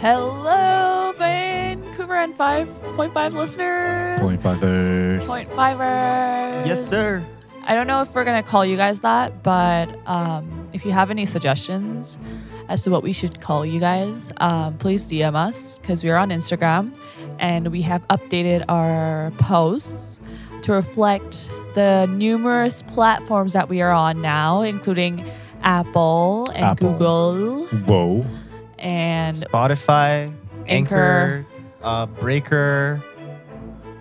Hello, Vancouver and 5.5 listeners. Point fivers. Point fivers. Yes, sir. I don't know if we're going to call you guys that, but um, if you have any suggestions as to what we should call you guys, um, please DM us because we're on Instagram and we have updated our posts to reflect the numerous platforms that we are on now, including Apple and Apple. Google Whoa. And Spotify, Anchor. Anchor, uh, Breaker,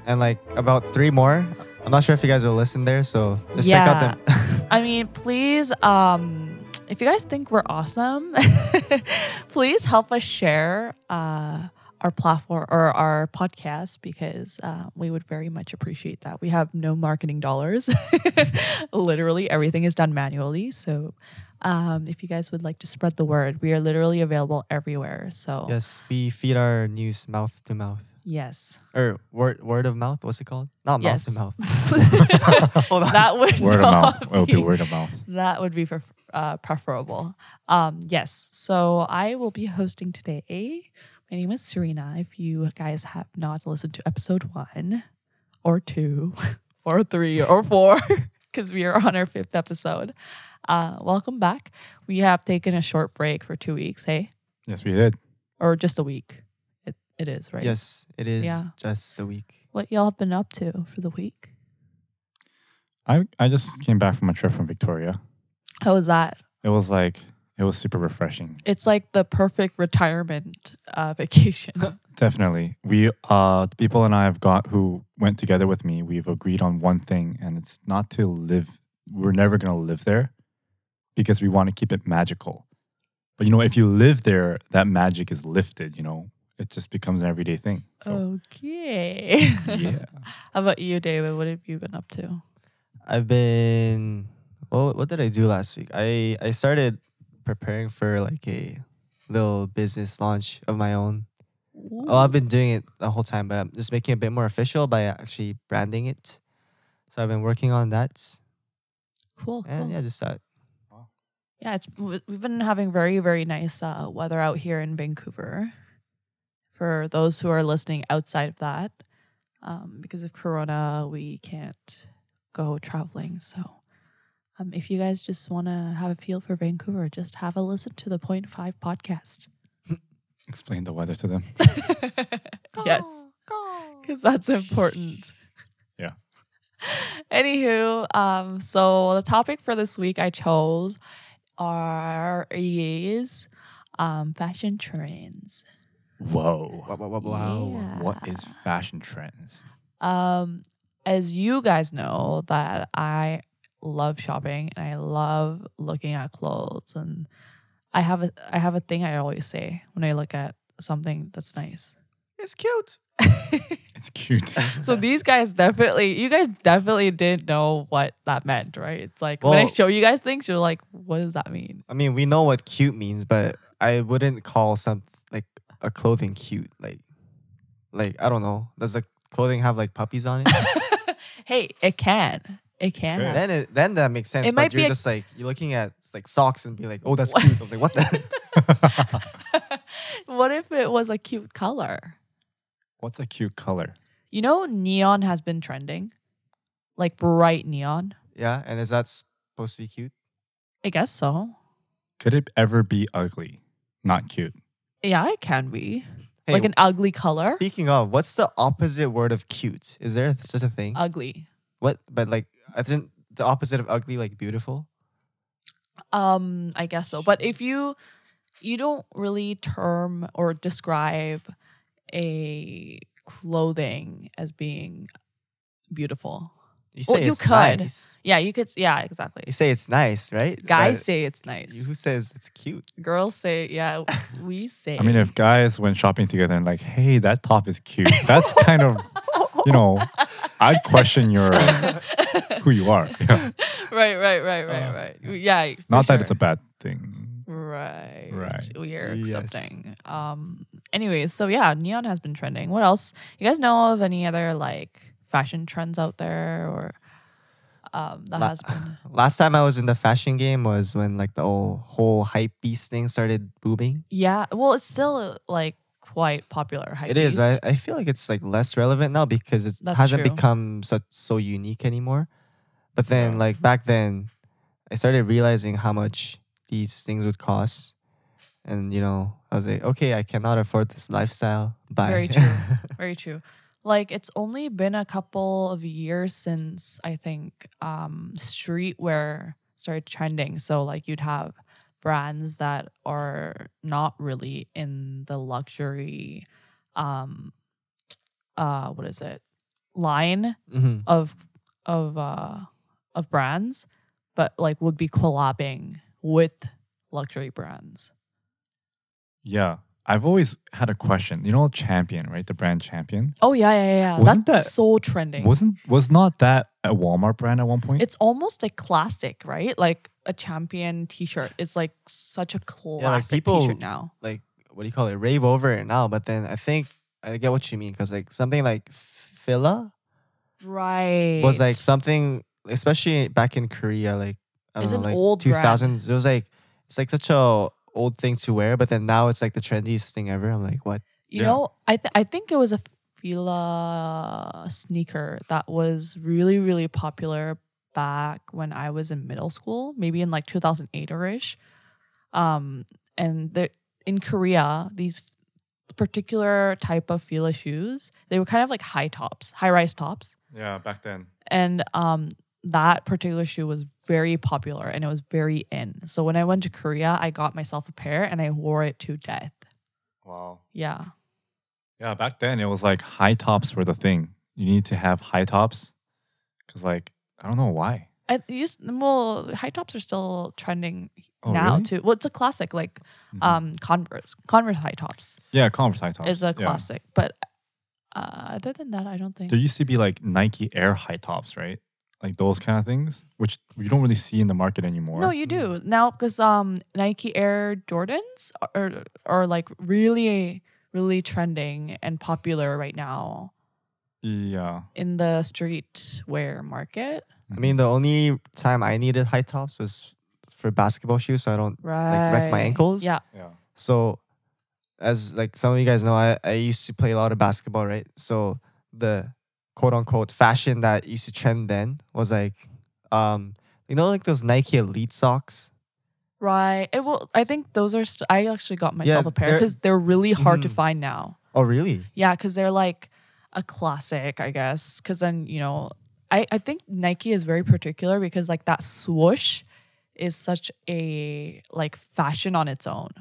and like about three more. I'm not sure if you guys will listen there, so just check out them. I mean, please, um, if you guys think we're awesome, please help us share uh, our platform or our podcast because uh, we would very much appreciate that. We have no marketing dollars. literally, everything is done manually. So, um, if you guys would like to spread the word, we are literally available everywhere. So, yes, we feed our news mouth to mouth yes. or word word of mouth. What's it called? Not mouth Yes. to mouth. Hold on. that would Word of not mouth. It would be be- word of mouth. That would be pref- uh, preferable. Um, yes. So I will be hosting today. My name is Serena. If you guys have not listened to episode one or two or three or four, because we are on our fifth episode, uh, welcome back. We have taken a short break for two weeks, hey? Yes, we did. Or just a week. It, it is, right? Yes, it is Yeah. just a week. What y'all have been up to for the week? I I just came back from a trip from Victoria. How was that? It was like it was super refreshing. It's like the perfect retirement uh, vacation. Definitely. We uh the people and I have got who went together with me, we've agreed on one thing and it's not to live we're never gonna live there because we want to keep it magical. But you know, if you live there, that magic is lifted, you know. It just becomes an everyday thing. So Okay. yeah. How about you, David? What have you been up to? I've been. Well, what did I do last week? I I started preparing for like a little business launch of my own. Oh, I've been doing it the whole time, but I'm just making it a bit more official by actually branding it. So I've been working on that, cool. and cool. yeah, just that. Yeah, it's we've been having very very nice uh, weather out here in Vancouver. For those who are listening outside of that, um, because of Corona, we can't go traveling. So, um, if you guys just want to have a feel for Vancouver, just have a listen to the Point Five podcast. Explain the weather to them. yes, because that's important. Yeah. Anywho, um, so the topic for this week I chose are is um fashion trends. Whoa. Wow, wow, wow, wow. What is fashion trends? Um, as you guys know, that I love shopping and I love looking at clothes, and I have a I have a thing I always say when I look at something that's nice. It's cute. It's cute. so these guys definitely, you guys definitely didn't know what that meant, right? It's like when I Well- show you guys things, you're like, what does that mean? I mean, we know what cute means, but I wouldn't call some like a clothing cute. Like, like I don't know. Does the clothing have like puppies on it? hey, it can, it can. Okay. have- then it then that makes sense. It but might be you're a- just like you're looking at like socks and be like, oh, that's What? cute. I was like, what the? what if it was a cute color? What's a cute color? You know, neon has been trending, like bright neon. yeah, and is that supposed to be cute? I guess so. Could it ever be ugly? Not cute. Yeah, it can be Hey, like an ugly color. Speaking of, what's the opposite word of cute? Is there such a thing? ugly. what? But like, I think the opposite of ugly, like beautiful. Um, I guess so. But if you you don't really term or describe a clothing as being beautiful. You say Well, you it's could. nice. Yeah, you could. Yeah, exactly. You say it's nice, right? Guys But say it's nice. you- who says it's cute? Girls say, yeah, we say. I mean, if guys went shopping together and like, hey, that top is cute, that's kind of, you know, I'd question your who you are. Yeah. right, right, right, right, Uh, right. Yeah. for Not that it's a bad thing. Right. Right. We are Yes. accepting. Um anyways, so yeah, neon has been trending. What else? You guys know of any other like fashion trends out there or um that La- has been Last time I was in the fashion game was when like the whole whole hype beast thing started booming. Yeah, well it's still like quite popular. hype It is. hypebeast. I, I feel like it's like less relevant now because it That's hasn't true. become such so unique anymore. But then, Yeah. like back then, I started realizing how much these things would cost, and you know, I was like, okay, I cannot afford this lifestyle. Bye. Very true. Very true. Like it's only been a couple of years since I think um streetwear started trending. So like you'd have brands that are not really in the luxury um uh what is it? line Mhm. of of uh of brands, but like would be collabing with luxury brands. Yeah. I've always had a question. You know Champion, right? The brand Champion. Oh yeah, yeah, yeah. Wasn't That's that- so trending. Wasn't was not that a Walmart brand at one point? It's almost like classic, right? Like a champion T-shirt. It's like such a classic people- T-shirt now. like what do you call it? Rave over it now. But then I think I get what you mean because like something like Fila Right. was like something, especially back in Korea, like I It's don't know, an like old two brand. thousands. It was like it's like such a old thing to wear, but then now it's like the trendiest thing ever. I'm like, what? you Yeah. know, I th- I think it was a Fila sneaker that was really really popular back when I was in middle school, maybe in like 2008 or ish. Um, and the in Korea, these particular type of Fila shoes, they were kind of like high tops, high rise tops. yeah, back then. and um that particular shoe was very popular and it was very in. So when I went to Korea, I got myself a pair and I wore it to death. Wow. Yeah. Yeah, back then it was like high tops were the thing. You need to have high tops because, like, I don't know why. I used well, high tops are still trending Oh, now really? too. Well, it's a classic, like Mhm. um Converse. Converse high tops yeah, Converse high tops is a Yeah. classic. But uh, other than that, I don't think. There used to be like Nike Air high tops, right? Like those kind of things, which you don't really see in the market anymore. No, you do now because um Nike Air Jordans are are like really really trending and popular right now Yeah. in the streetwear market. I mean, the only time I needed high tops was for basketball shoes, so I don't. Right. like wreck my ankles? Yeah. Yeah. So, as like some of you guys know, I, I used to play a lot of basketball, right? So the quote unquote fashion that used to trend then was like, um, you know, like those Nike Elite socks. Right. It will. I think those are. St- I actually got myself a pair they're- because they're really hard to Mhm. find now. Oh, really? Yeah, because they're like a classic, I guess. Because then you know, I I think Nike is very particular because like that swoosh is such a like fashion on its own.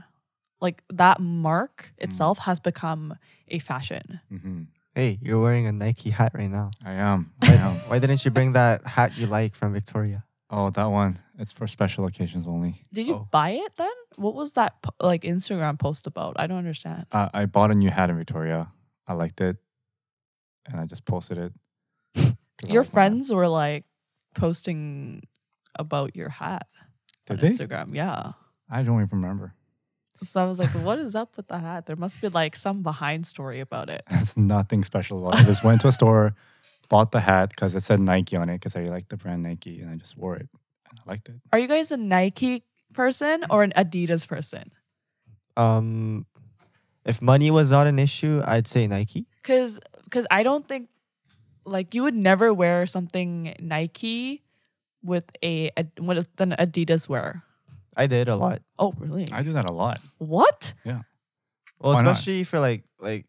Like that mark itself has become a fashion. hmm Hey, you're wearing a Nike hat right now. I am. I am. Why didn't you bring that hat you like from Victoria? oh, that one. It's for special occasions only. Did you Oh. buy it then? What was that po- like Instagram post about? I don't understand. Uh, I bought a new hat in Victoria. I liked it, and I just posted it. 'Cause I Your like my hat. friends were like posting about your hat Did on they? Instagram. Yeah. I don't even remember. So I was like, what is up with the hat? There must be like some behind story about it. There's nothing special about it. I just went to a store, bought the hat because it said Nike on it because I like the brand Nike, and I just wore it. And I liked it. Are you guys a Nike person or an Adidas person? Um, if money was not an issue, I'd say Nike. Cause cause I don't think like you would never wear something Nike with a, a with an Adidas wear. I did a lot. Oh really? I do that a lot. what? Yeah. Well, Why not? especially for like like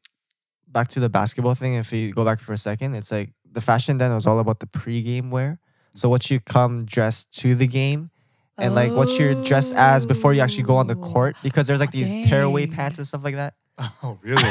back to the basketball thing. If you go back for a second, it's like the fashion then was all about the pre-game wear. So what you come dressed to the game, and like what you're dressed as before you actually go on the Oh. court, because there's like these tearaway dang. pants and stuff like that. Oh, really?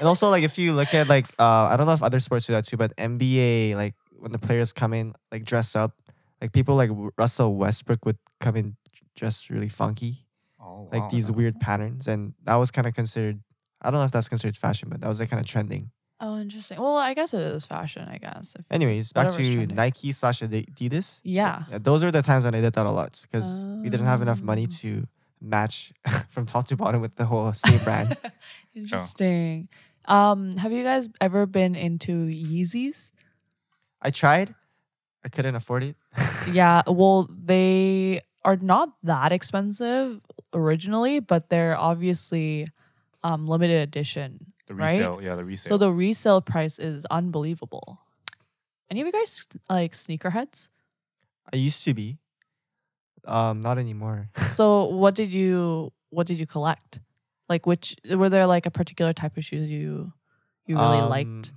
And also like if you look at like uh I don't know if other sports do that too, but NBA like when the players come in like dress up, like people like Russell Westbrook would come in dressed really funky, oh, like wow. these weird patterns, and that was kind of considered. I don't know if that's considered fashion, but that was like kind of trending. Oh interesting. Well, I guess it is fashion, I guess. If- Anyways, back to trending. Nike slash Adi- Adidas. yeah. Yeah, those are the times when I did that a lot because we didn't have enough money Oh. to match from top to bottom with the whole same brand. Interesting. Um, have you guys ever been into Yeezys? I tried, I couldn't afford it. yeah, well, they are not that expensive originally, but they're obviously um limited edition. The right? resale, yeah, the resale. So the resale price is unbelievable. Any of you guys like sneakerheads? I used to be. Um, not anymore. so what did you what did you collect? Like which were there like a particular type of shoes you you really Um, liked?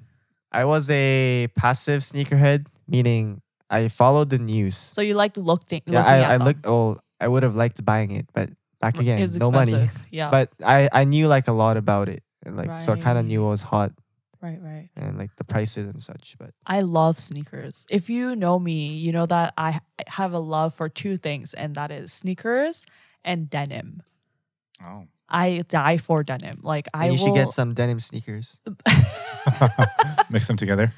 I was a passive sneakerhead, meaning I followed the news. So you liked looking yeah, looking I, at I them. looked. Oh, I would have liked buying it, but back again, it was no money. Yeah. But I I knew like a lot about it, and like so I kind of knew what was hot right, right. and like the prices and such. But I love sneakers. If you know me, you know that I have a love for two things, and that is sneakers and denim. oh. I die for denim. Like I and you should get some denim sneakers. Mix them together.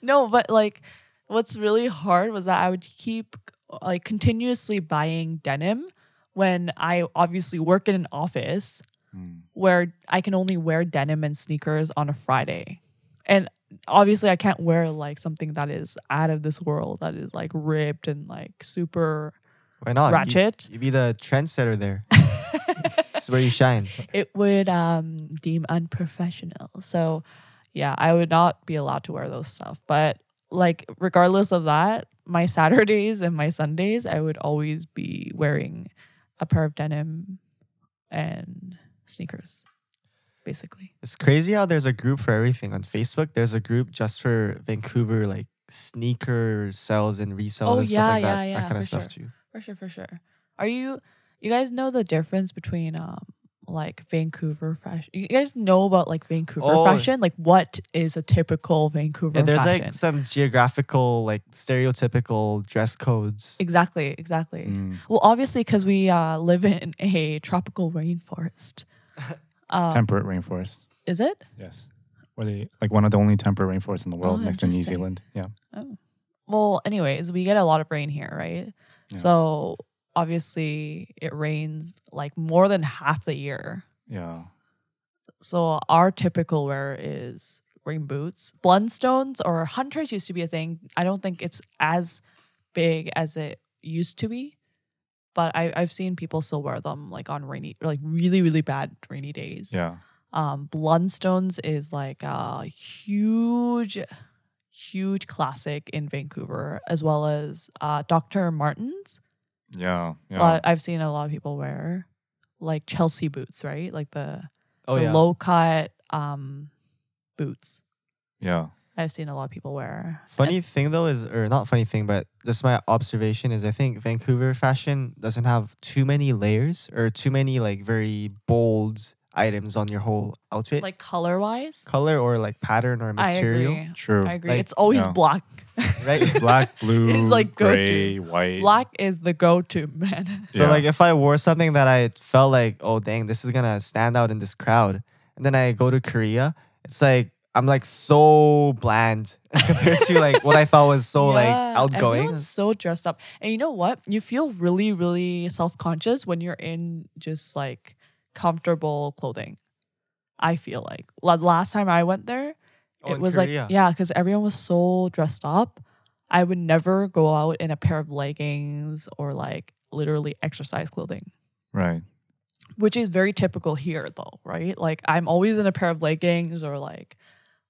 no, but like what's really hard was that I would keep like continuously buying denim when I obviously work in an office Mm. where I can only wear denim and sneakers on a Friday. And obviously I can't wear like something that is out of this world that is like ripped and like super Why not? Ratchet. You, would be the trendsetter there. This is where you shine. it would um deem unprofessional. So yeah, I would not be allowed to wear those stuff. But like regardless of that, my Saturdays and my Sundays, I would always be wearing a pair of denim and sneakers. Basically. It's crazy how there's a group for everything on Facebook. There's a group just for Vancouver like sneaker sales and resell Oh, and yeah, stuff like yeah, that. yeah, that kind of stuff sure. too. For sure, for sure. Are you you guys know the difference between um like Vancouver fashion? You guys know about like Vancouver Oh. fashion? Like what is a typical Vancouver Yeah, there's fashion? like some geographical, like stereotypical dress codes. exactly, exactly. Mm. Well, obviously, because we uh, live in a tropical rainforest. Um, Temperate rainforest. is it? Yes. Were they like one of the only temperate rainforests in the world Oh, next to New. Zealand? Yeah. Oh. Well, anyways, we get a lot of rain here, right? Yeah. So obviously, it rains like more than half the year. Yeah. So our typical wear is rain boots. Blundstones or hunters used to be a thing. I don't think it's as big as it used to be. But I, I've seen people still wear them like on rainy, like really, really bad rainy days. Yeah. Um, Blundstones is like a huge, huge classic in Vancouver, as well as uh, Dr. Martens. Yeah. Yeah. Uh, I've seen a lot of people wear like Chelsea boots, right? Like the, Oh the yeah. low cut um, boots. yeah. I've seen a lot of people wear. And- Funny thing though is, or not funny thing, but just my observation is, I think Vancouver fashion doesn't have too many layers or too many like very bold items on your whole outfit, like color wise. color or like pattern or I material. agree. True. I agree. Like, it's always yeah. black. Right? It's black, blue, It's like go-to. gray, white. black is the go to, man. So Yeah. like if I wore something that I felt like, oh dang, this is gonna stand out in this crowd, and then I go to Korea, it's like I'm like so bland compared to like what I thought was so like outgoing. Everyone's so dressed up. And you know what? You feel really, really self conscious when you're in just like comfortable clothing. I feel like. La- Last time I went there, Oh, it was Korea. like, yeah, because everyone was so dressed up. I would never go out in a pair of leggings or like literally exercise clothing. Right. which is very typical here though right like i'm always in a pair of leggings or like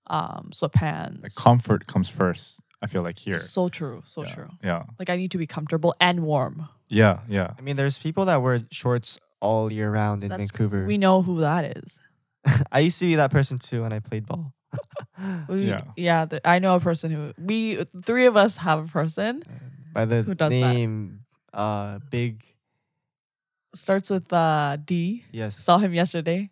um sweatpants Like comfort comes first. I feel like here. so true so yeah. true Yeah. like i need to be comfortable and warm Yeah. Yeah. I mean, there's people that wear shorts all year round in That's- Vancouver. we know who that is I used to be that person too when I played ball. we, Yeah. yeah the, i know a person who we three of us have a person By the Who does that? name, uh, Big. starts with uh d Yes. saw him yesterday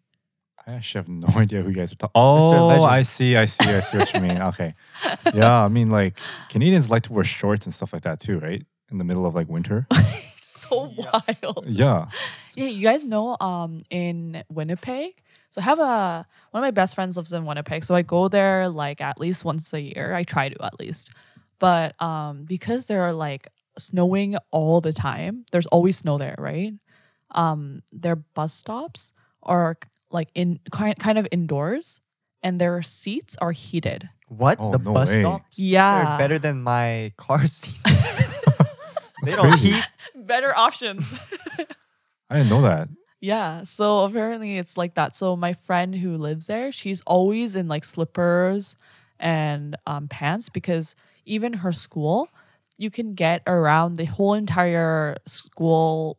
I actually have no idea who you guys are talking. Oh, Legend. I see. I see. I see what you mean. Okay. Yeah. I mean, like Canadians like to wear shorts and stuff like that too, right? In the middle of like winter. So wild Yeah. Yeah, you guys know um in Winnipeg. So I have a one of my best friends lives in Winnipeg. So I go there like at least once a year. I try to at least. But um because there are like snowing all the time, there's always snow there, right? Um their bus stops are like in kind kind of indoors and their seats are heated. What? Oh, the no bus way. stops Yeah. are better than my car seats. they don't crazy. heat. Better options. I didn't know that. Yeah, so apparently it's like that. So my friend who lives there, she's always in like slippers and um, pants because even her school, you can get around the whole entire school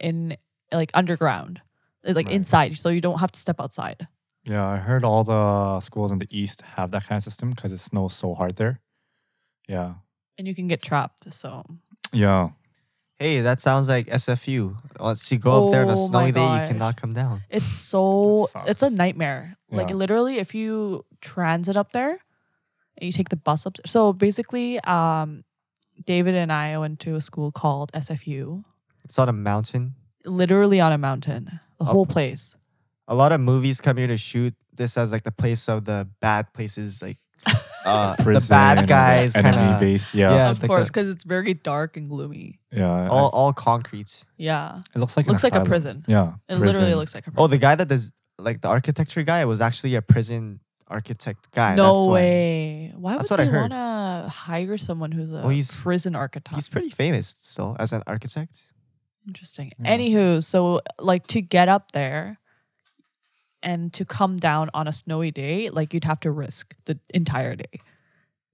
in like underground, like Right. inside, so you don't have to step outside. Yeah, I heard all the schools in the east have that kind of system because it snows so hard there. Yeah. And you can get trapped. So Yeah. Hey, that sounds like SFU. Once you go up there on a Oh my snowy day, you gosh. cannot come down. it's so That it's a sucks. nightmare. Like Yeah. literally, if you transit up there, and you take the bus up. So basically, um, David and I went to a school called SFU, It's on a mountain. literally on a mountain. The whole place. A lot of movies come here to shoot this as like the place of the bad places, like uh, the Prison bad guys, kind enemy of base. Yeah. Yeah. of like course, a- because it's very dark and gloomy. Yeah. I- all all concrete. Yeah, it looks like an looks like a asylum. prison. Yeah. It literally prison. looks like a prison. Oh, the guy that does like the architecture guy was actually a prison architect guy. no That's why. way. Why That's would what I they heard. want to hire someone who's a Well, he's- prison architect? He's pretty famous still as an architect. Interesting. Yeah. Anywho, so like to get up there and to come down on a snowy day, like you'd have to risk the entire day.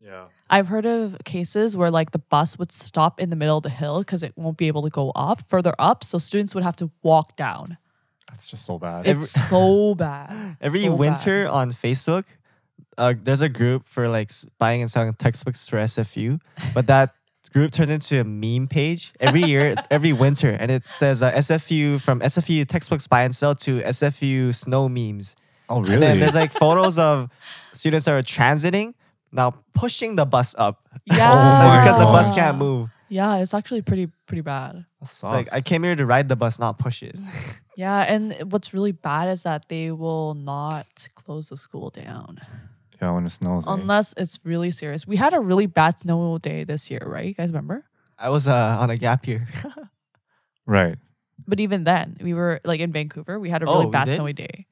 Yeah. I've heard of cases where like the bus would stop in the middle of the hill because it won't be able to go up further up. So students would have to walk down. That's just so bad. Every- It's so bad. Every So bad. winter on Facebook, uh, there's a group for like s- buying and selling textbooks for SFU, but that group turns into a meme page every year, every winter, and it says uh, SFU from SFU textbooks buy and sell to SFU snow memes. oh, And really? then there's like photos of students that are transiting now pushing the bus up Yeah. my because the bus can't move. Yeah, it's actually pretty pretty bad. That It's like. I came here to ride the bus, not push it. Yeah, and what's really bad is that they will not close the school down. Yeah, when it snows. eh? unless it's really serious. We had a really bad snow day this year, right? You guys remember? I was uh, on a gap year. Right. But even then, we were like in Vancouver. We had a Oh, really we bad did? snowy day,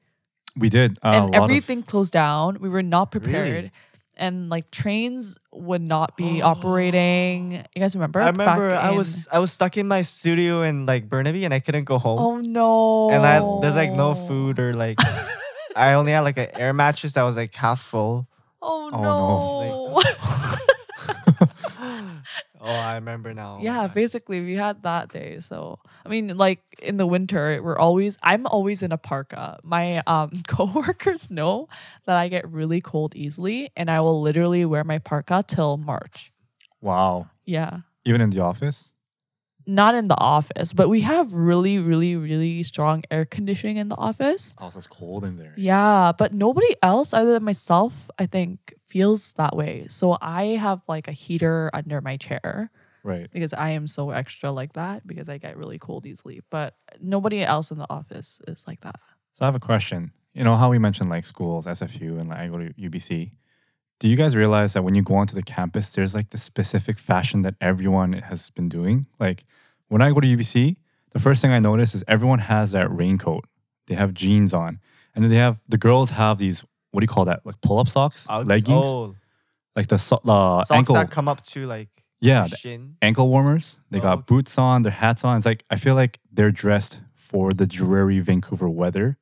We did. Uh, a and lot of- everything closed down. We were not prepared, Really? and like trains would not be operating. You guys remember? I Back remember I in- was I was stuck in my studio in like Burnaby and I couldn't go home. Oh no! and I there's like no food or like I only had like an air mattress that was like half full. Oh Oh, no! no. Oh, I remember now. Oh yeah, God. basically we had that day. So I mean, like in the winter, we're always I'm always in a parka. My um coworkers know that I get really cold easily, and I will literally wear my parka till March. wow. Yeah, Even in the office? Not in the office, but we have really, really, really strong air conditioning in the office. Oh, so it's cold in there. Yeah, but nobody else other than myself, I think, feels that way. So I have like a heater under my chair. Right. because I am so extra like that because I get really cold easily. But nobody else in the office is like that. So I have a question. You know how we mentioned like schools, SFU, and like I go to UBC. Do you guys realize that when you go onto the campus, there's like the specific fashion that everyone has been doing? Like when I go to UBC, the first thing I notice is everyone has that raincoat. They have jeans on, and then they have the girls have these what do you call that? Like pull up socks, Uggs? leggings, Oh, like the so- uh, socks ankle. that come up to like yeah, the shin. ankle warmers. They Oh, got okay. boots on, their hats on. It's like I feel like they're dressed for the dreary Vancouver weather.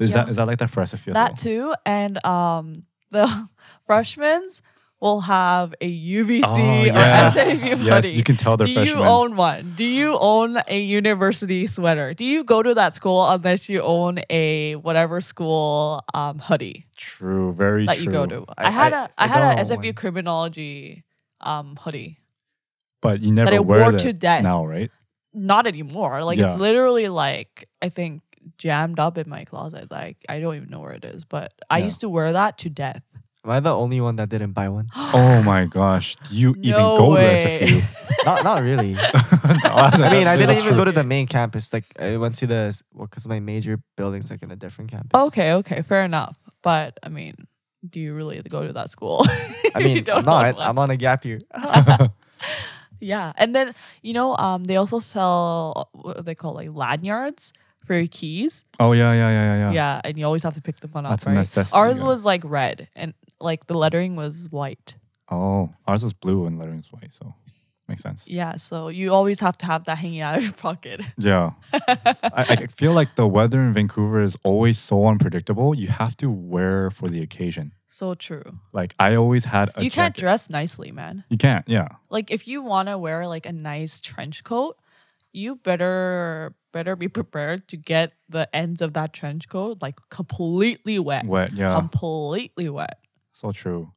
Is that Yeah. is that like that for SFU as that well? too. And um, the freshmen's will have a UBC Oh, or yes. SFU yes, you can tell they're Do freshmen. you own one? Do you own a university sweater? Do you go to that school unless you own a whatever school um, hoodie True, very true. that true. you go to? I, I- had a I I had a SFU one. criminology um, hoodie. But you never that I wore to death. now, right? not anymore. Like it's literally like I think jammed up in my closet. Like I don't even know where it is, but I Yeah. used to wear that to death. Am I the only one that didn't buy one? Oh my gosh, do you even No go way. to SFU? not not really. I mean, I didn't even go to the main campus. Like I went to the well, because my major building's like in a different campus. okay, okay, fair enough. But I mean, do you really go to that school? I You mean, don't I'm not. own. I'm on a gap year. yeah, and then you know, um, they also sell what they call like lanyards for your keys. Oh yeah, yeah, yeah, yeah, yeah. Yeah, and you always have to pick them one up. That's a right? necessity. Ours yeah. was like red, and like the lettering was white. Oh, ours was blue and lettering's white. So makes sense. Yeah, so you always have to have that hanging out of your pocket. Yeah. I, I feel like the weather in Vancouver is always so unpredictable. You have to wear for the occasion. so true. Like I always had a you can't jacket. dress nicely, man. You can't, yeah. Like if you want to wear like a nice trench coat, you better better be prepared to get the ends of that trench coat like completely wet. Wet, yeah. Completely wet. So true.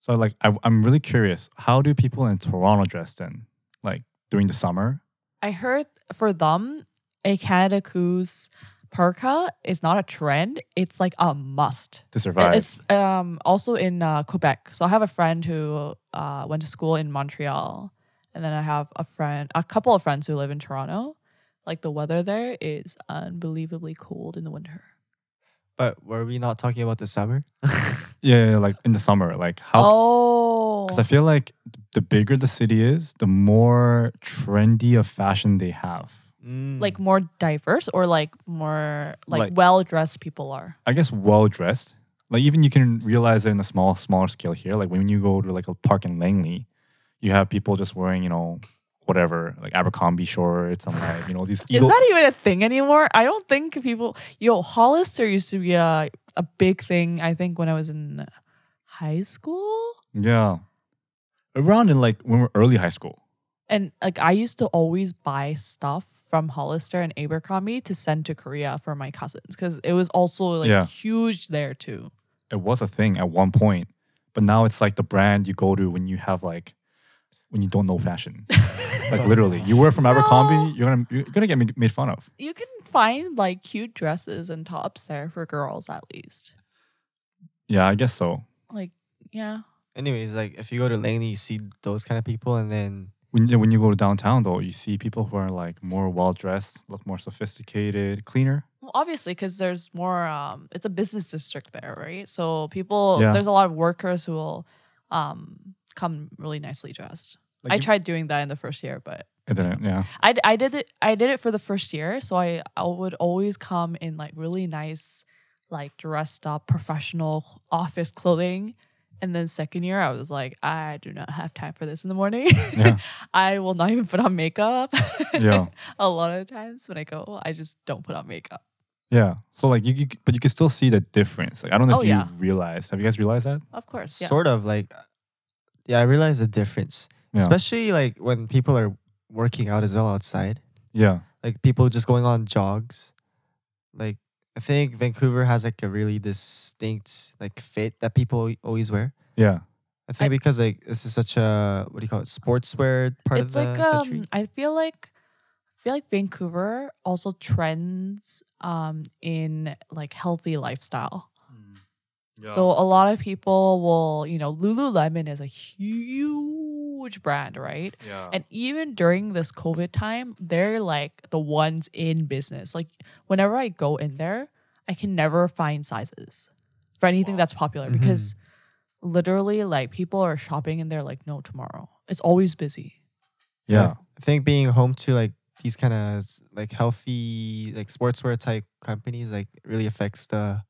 So like I, I'm really curious. How do people in Toronto dress then? Like during the summer? I heard for them, a Canada Goose parka is not a trend. It's like a must. to survive. It's um also in uh, Quebec. So I have a friend who uh, went to school in Montreal, and then I have a friend, a couple of friends who live in Toronto. Like the weather there is unbelievably cold in the winter. But were we not talking about the summer? yeah, yeah, like in the summer. Like how oh, because I feel like the bigger the city is, the more trendy of fashion they have. Mm. like more diverse or like more like, Like- well dressed people are. I guess well dressed. Like even you can realize it in a small, smaller scale here. Like when you go to like a park in Langley, you have people just wearing, you know, whatever, like Abercrombie shorts and like, you know, these Is that even a thing anymore? I don't think people. Yo, Hollister used to be a a big thing. I think when I was in high school, Yeah. Around in like when we're early high school. and like I used to always buy stuff from Hollister and Abercrombie to send to Korea for my cousins because it was also like Yeah. huge there too. It was a thing at one point. But now it's like the brand you go to when you have like when you don't know fashion. like literally. You wear from No. Abercrombie, you're gonna you're gonna get made fun of. You can find like cute dresses and tops there for girls at least. Yeah, I guess so. Like yeah, Anyways, like if you go to Langley, you see those kind of people, and then When you, when you go to downtown though, you see people who are like more well dressed, look more sophisticated, cleaner. Well, obviously, because there's more. Um, it's a business district there, right? So people, Yeah. there's a lot of workers who will, um, come really nicely dressed. Like I you- tried doing that in the first year, but It didn't, yeah. I, d- I did it. I did it for the first year, so I I would always come in like really nice, like dressed up professional office clothing. And then second year, I was like, I do not have time for this in the morning. Yeah. I will not even put on makeup. Yeah. a lot of times when I go, I just don't put on makeup. Yeah. So like you, you but you can still see the difference. Like I don't know Oh, if you yeah. realize. Have you guys realized that? Of course, yeah. sort of like, yeah, I realize the difference, Yeah. especially like when people are working out as well outside. Yeah. like people just going on jogs. Like I think Vancouver has like a really distinct like fit that people always wear. Yeah. I think I- because like this is such a what do you call it sportswear part it's of the like country. um I feel like I feel like Vancouver also trends um in like healthy lifestyle. Yeah. So a lot of people will, you know, Lululemon is a huge brand, right? yeah. And even during this COVID time, they're like the ones in business. Like whenever I go in there, I can never find sizes for anything Wow. that's popular Mhm. because literally like people are shopping and they're like no tomorrow. It's always busy. yeah. I think being home to like these kind of like healthy like sportswear type companies like really affects the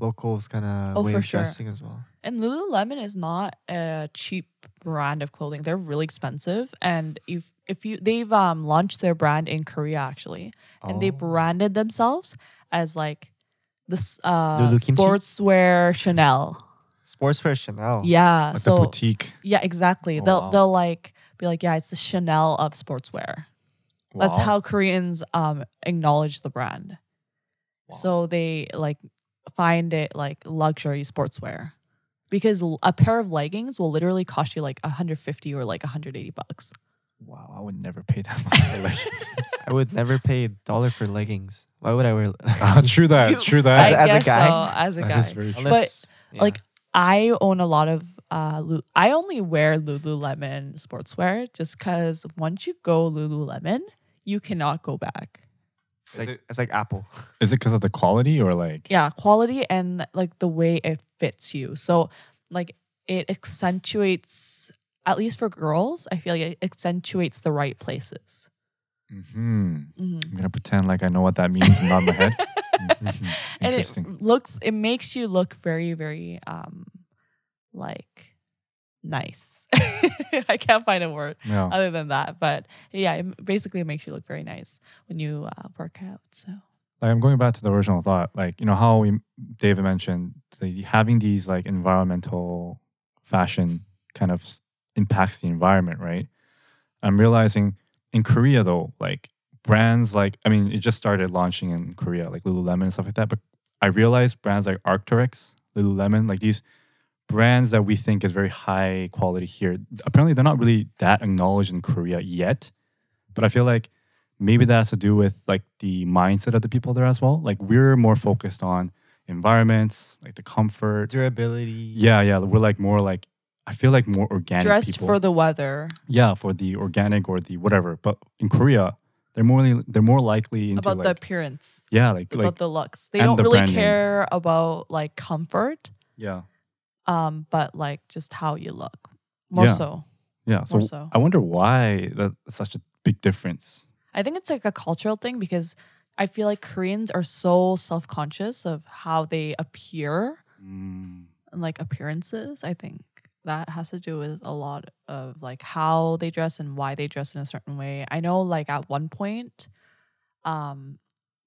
locals kind of Oh, way for of sure. dressing as well. And Lululemon is not a cheap brand of clothing. They're really expensive. And if if you they've um launched their brand in Korea actually. And they Oh. branded themselves as like this uh sportswear Chanel. Sportswear Chanel. Yeah. like so the boutique. yeah, exactly. Oh, they'll wow. they'll like be like, yeah, it's the Chanel of sportswear. That's how Koreans um acknowledge the brand. Wow. So they like find it like luxury sportswear. Because a pair of leggings will literally cost you like 150 or like 180 bucks. Wow, I would never pay that much for leggings. I would never pay a dollar for leggings. Why would I wear? Ah, true that. You- true that. As a guess guy? so, as a guy. is very true. Unless, yeah. like I own a lot of uh Lu- I only wear Lululemon sportswear just cuz once you go Lululemon, you cannot go back. It's like it- it's like Apple. Is it because of the quality or like? Yeah, quality and like the way it fits you. So like it accentuates at least for girls, I feel like it accentuates the right places. hmm Mhm. I'm gonna pretend like I know what that means and nod my head. Mhm. And it looks it makes you look very very um like nice. I can't find a word other than that. But yeah, it basically makes you look very nice when you uh, work out. So like I'm going back to the original thought, like you know how we, David mentioned the, having these like environmental fashion kind of impacts the environment, right? I'm realizing in Korea though, like brands like I mean, it just started launching in Korea, like Lululemon and stuff like that. But I realized brands like Arc'teryx, Lululemon, like these brands that we think is very high quality here. Apparently, they're not really that acknowledged in Korea yet. But I feel like maybe that has to do with like the mindset of the people there as well. Like we're more focused on environments, like the comfort. Durability. Yeah, yeah. We're like more like I feel like more organic dressed people. for the weather, yeah, for the organic or the whatever. But in Korea, they're more they're more likely into about the appearance, yeah, like about like the looks. They don't the really brand name. care about like comfort, yeah, um, but like just how you look more Yeah. so. yeah. So, More so. I wonder why that's such a big difference. I think it's like a cultural thing because I feel like Koreans are so self conscious of how they appear Mm, and like appearances. I think that has to do with a lot of like how they dress and why they dress in a certain way. I know like at one point, um,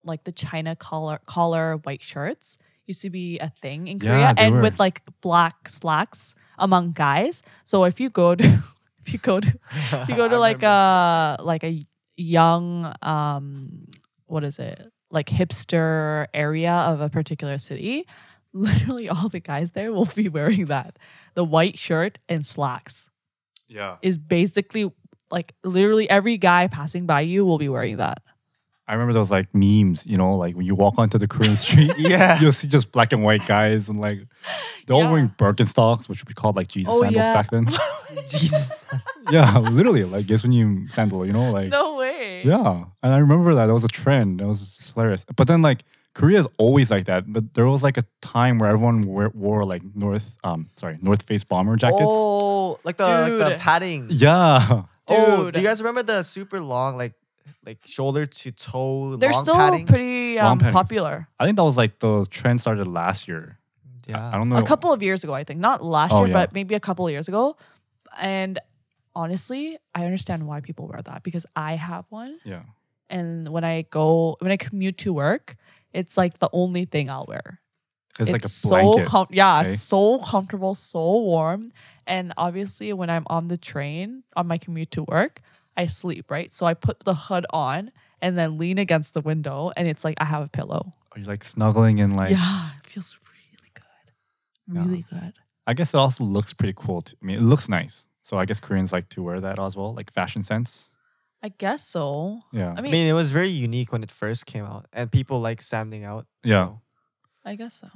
like the China collar collar white shirts used to be a thing in Yeah, Korea they and were. with like black slacks among guys. So if you go to if you go to if you go to like a like a young um what is it? Like hipster area of a particular city literally all the guys there will be wearing that. The white shirt and slacks yeah, is basically like literally every guy passing by you will be wearing that I remember those like memes. You know, like when you walk onto the Korean street, Yeah. you'll see just black and white guys and like they're all Yeah. wearing Birkenstocks, which we called like Jesus Oh, sandals yeah. back then. Jesus. yeah, literally like guess when you sandal, you know, like no way Yeah, and I remember that that was a trend. That was just hilarious. But then like Korea is always like that. But there was like a time where everyone wore, wore like North, um, sorry, North Face bomber jackets. Oh, like the like the padding. Yeah, Oh, Dude. do you guys remember the super long, like like shoulder to toe? they're long still paddings? pretty Long um, paddings. popular I think that was like the trend started last year. Yeah. I don't know. a couple of years ago i think not last Oh, year yeah. but maybe a couple of years ago and honestly i understand why people wear that because i have one Yeah, and when I go when I commute to work, it's like the only thing I'll wear. it's like a so blanket. com- yeah, okay? so comfortable, so warm. And obviously, when I'm on the train on my commute to work, I sleep right. So I put the hood on and then lean against the window, and it's like I have a pillow. Are you like snuggling and like? yeah, it feels really good, Yeah. really good. I guess it also looks pretty cool. To, I mean, it looks nice. So I guess Koreans like to wear that as well, like fashion sense. I guess so. Yeah, I I mean, mean, it was very unique when it first came out, and people like standing out. Yeah. so- I guess so.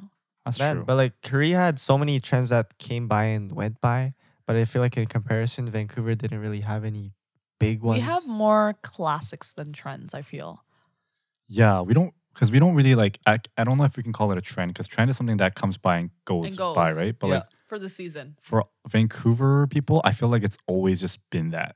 that's Man, true. but like Korea had so many trends that came by and went by, but I feel like in comparison, Vancouver didn't really have any big ones. We have more classics than trends. I feel. yeah, we don't because we don't really like. I, I don't know if we can call it a trend because trend is something that comes by and goes, And goes. by, right? But Yeah. like For the season. for Vancouver people, I feel like it's always just been that.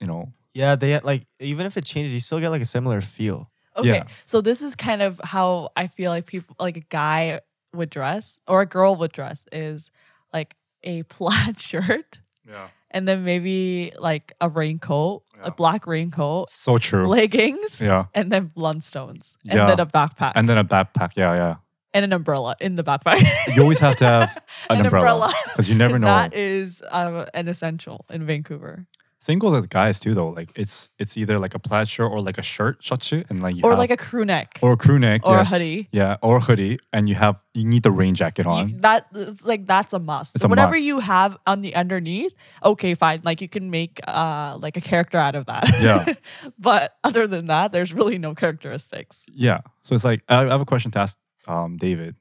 You know, Yeah, they had, like even if it changes, you still get like a similar feel. Okay, Yeah. so this is kind of how I feel like people, like a guy would dress or a girl would dress, is like a plaid shirt yeah, and then maybe like a raincoat, Yeah. a black raincoat, so true. leggings, yeah, and then Blundstones, and Yeah. then a backpack and then a backpack. Yeah, yeah. and an umbrella in the backpack. You always have to have an, umbrella because you never know. That is um, an essential in Vancouver, Same goes with guys too, though. Like it's it's either like a plaid shirt or like a shirt, shotsu, and like you or have, like a crew neck. or a crew neck or a hoodie. Yeah, or a hoodie, and you have you need the rain jacket You- on. that it's like that's a must. It's a Whatever must. you have on the underneath, okay, fine. Like you can make uh like a character out of that. Yeah. but other than that, there's really no characteristics. Yeah. So it's like I I have a question to ask um, David.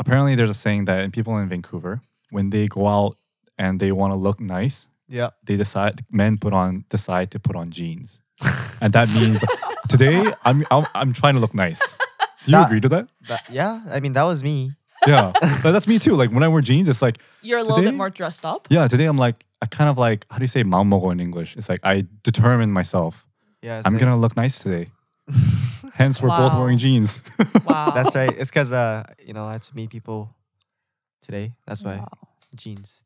Apparently, there's a saying that in people in Vancouver, when they go out and they want to look nice, Yeah. they decide men put on decide to put on jeans, and that means today I'm, I'm I'm trying to look nice. Do you That- agree to that? That, yeah, I mean that was me. Yeah, That- that's me too. Like when I wear jeans, it's like You're a little Today- bit more dressed up. yeah. Today I'm like I kind of like how do you say maomogo in English? It's like I determine myself. Yeah, it's I'm like- gonna look nice today. Hence, we're both Wow. wearing jeans. Wow. That's right. It's because uh, you know, I had to meet people today. That's why Wow. jeans.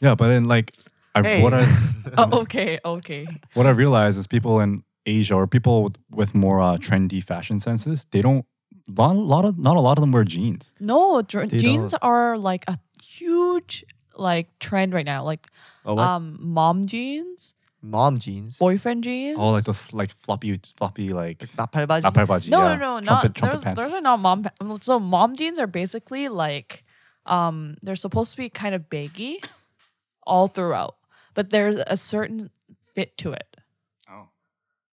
Yeah, but then like I, Hey. what I Oh, okay, okay. what I realize is people in Asia or people with, with more uh, trendy fashion senses, they don't lot, lot of not a lot of them wear jeans. No, dr- They jeans don't. are like a huge like trend right now. Like oh, what? um mom jeans, Mom jeans. boyfriend jeans. Oh, like those like floppy floppy like 나팔바지. 나팔바지. no, yeah. no, no, trumpet, not trumpet those, pants. those are not mom. pa- So mom jeans are basically like, um, they're supposed to be kind of baggy, all throughout, but there's a certain fit to it. oh,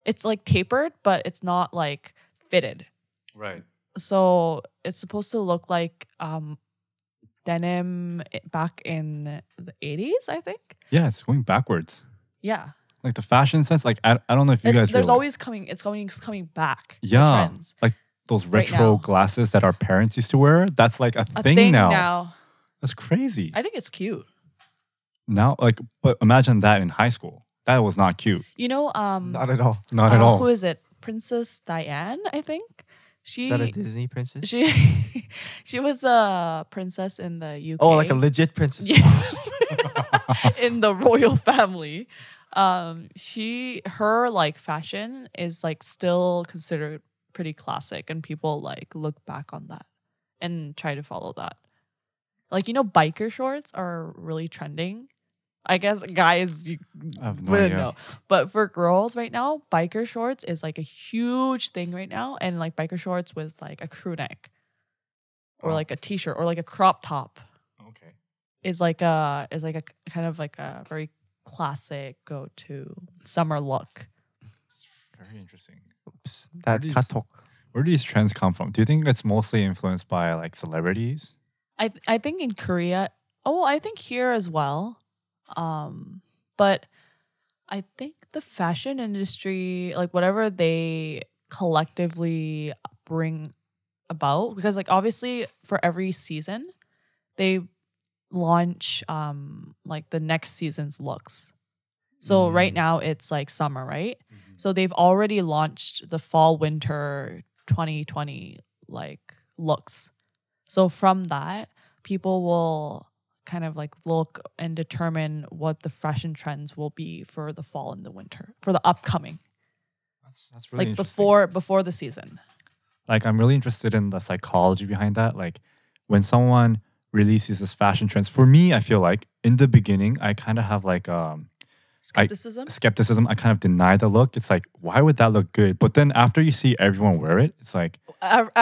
It's like tapered, but it's not like fitted. right. So it's supposed to look like um, denim back in the eighties, I think. Yeah, it's going backwards. Yeah, Like the fashion sense, like I, I don't know if you it's, guys there's realize. always coming. It's going. It's coming back. Yeah, trends. like those retro now. glasses that our parents used to wear. That's like a, a thing, thing now. now. That's crazy. I think it's cute. Now, like, but imagine that in high school. That was not cute. You know, um, Not at all. Not at uh, all. Who is it? Princess Diana, I think. She Is that a Disney princess? she she was a princess in the UK. Oh, like a legit princess. Yeah. in the royal family. Um, she her like fashion is like still considered pretty classic, and people like look back on that and try to follow that. Like you know, biker shorts are really trending. I guess guys you no wouldn't idea. know, but for girls right now, biker shorts is like a huge thing right now, and like biker shorts with like a crew neck, or Oh. like a t-shirt, or like a crop top Okay. is like a is like a kind of like a very classic go to summer look. It's very interesting. Oops, that These- katok. Where do these trends come from? Do you think it's mostly influenced by like celebrities? I th- I think in Korea, oh, I think here as well. Um, but I think the fashion industry, like whatever they collectively bring about, because like obviously for every season, they launch um like the next season's looks. So right Mm. now it's like summer, right? So they've already launched the fall winter 2020 like looks. So from that, people will kind of like look and determine what the fashion trends will be for the fall and the winter for the upcoming That's that's really like before before the season. like I'm really interested in the psychology behind that. Like when someone releases this fashion trends, for me, I feel like in the beginning, I kind of have like um Skepticism. skepticism. I kind of deny the look. It's like, why would that look good? But then after you see everyone wear it, it's like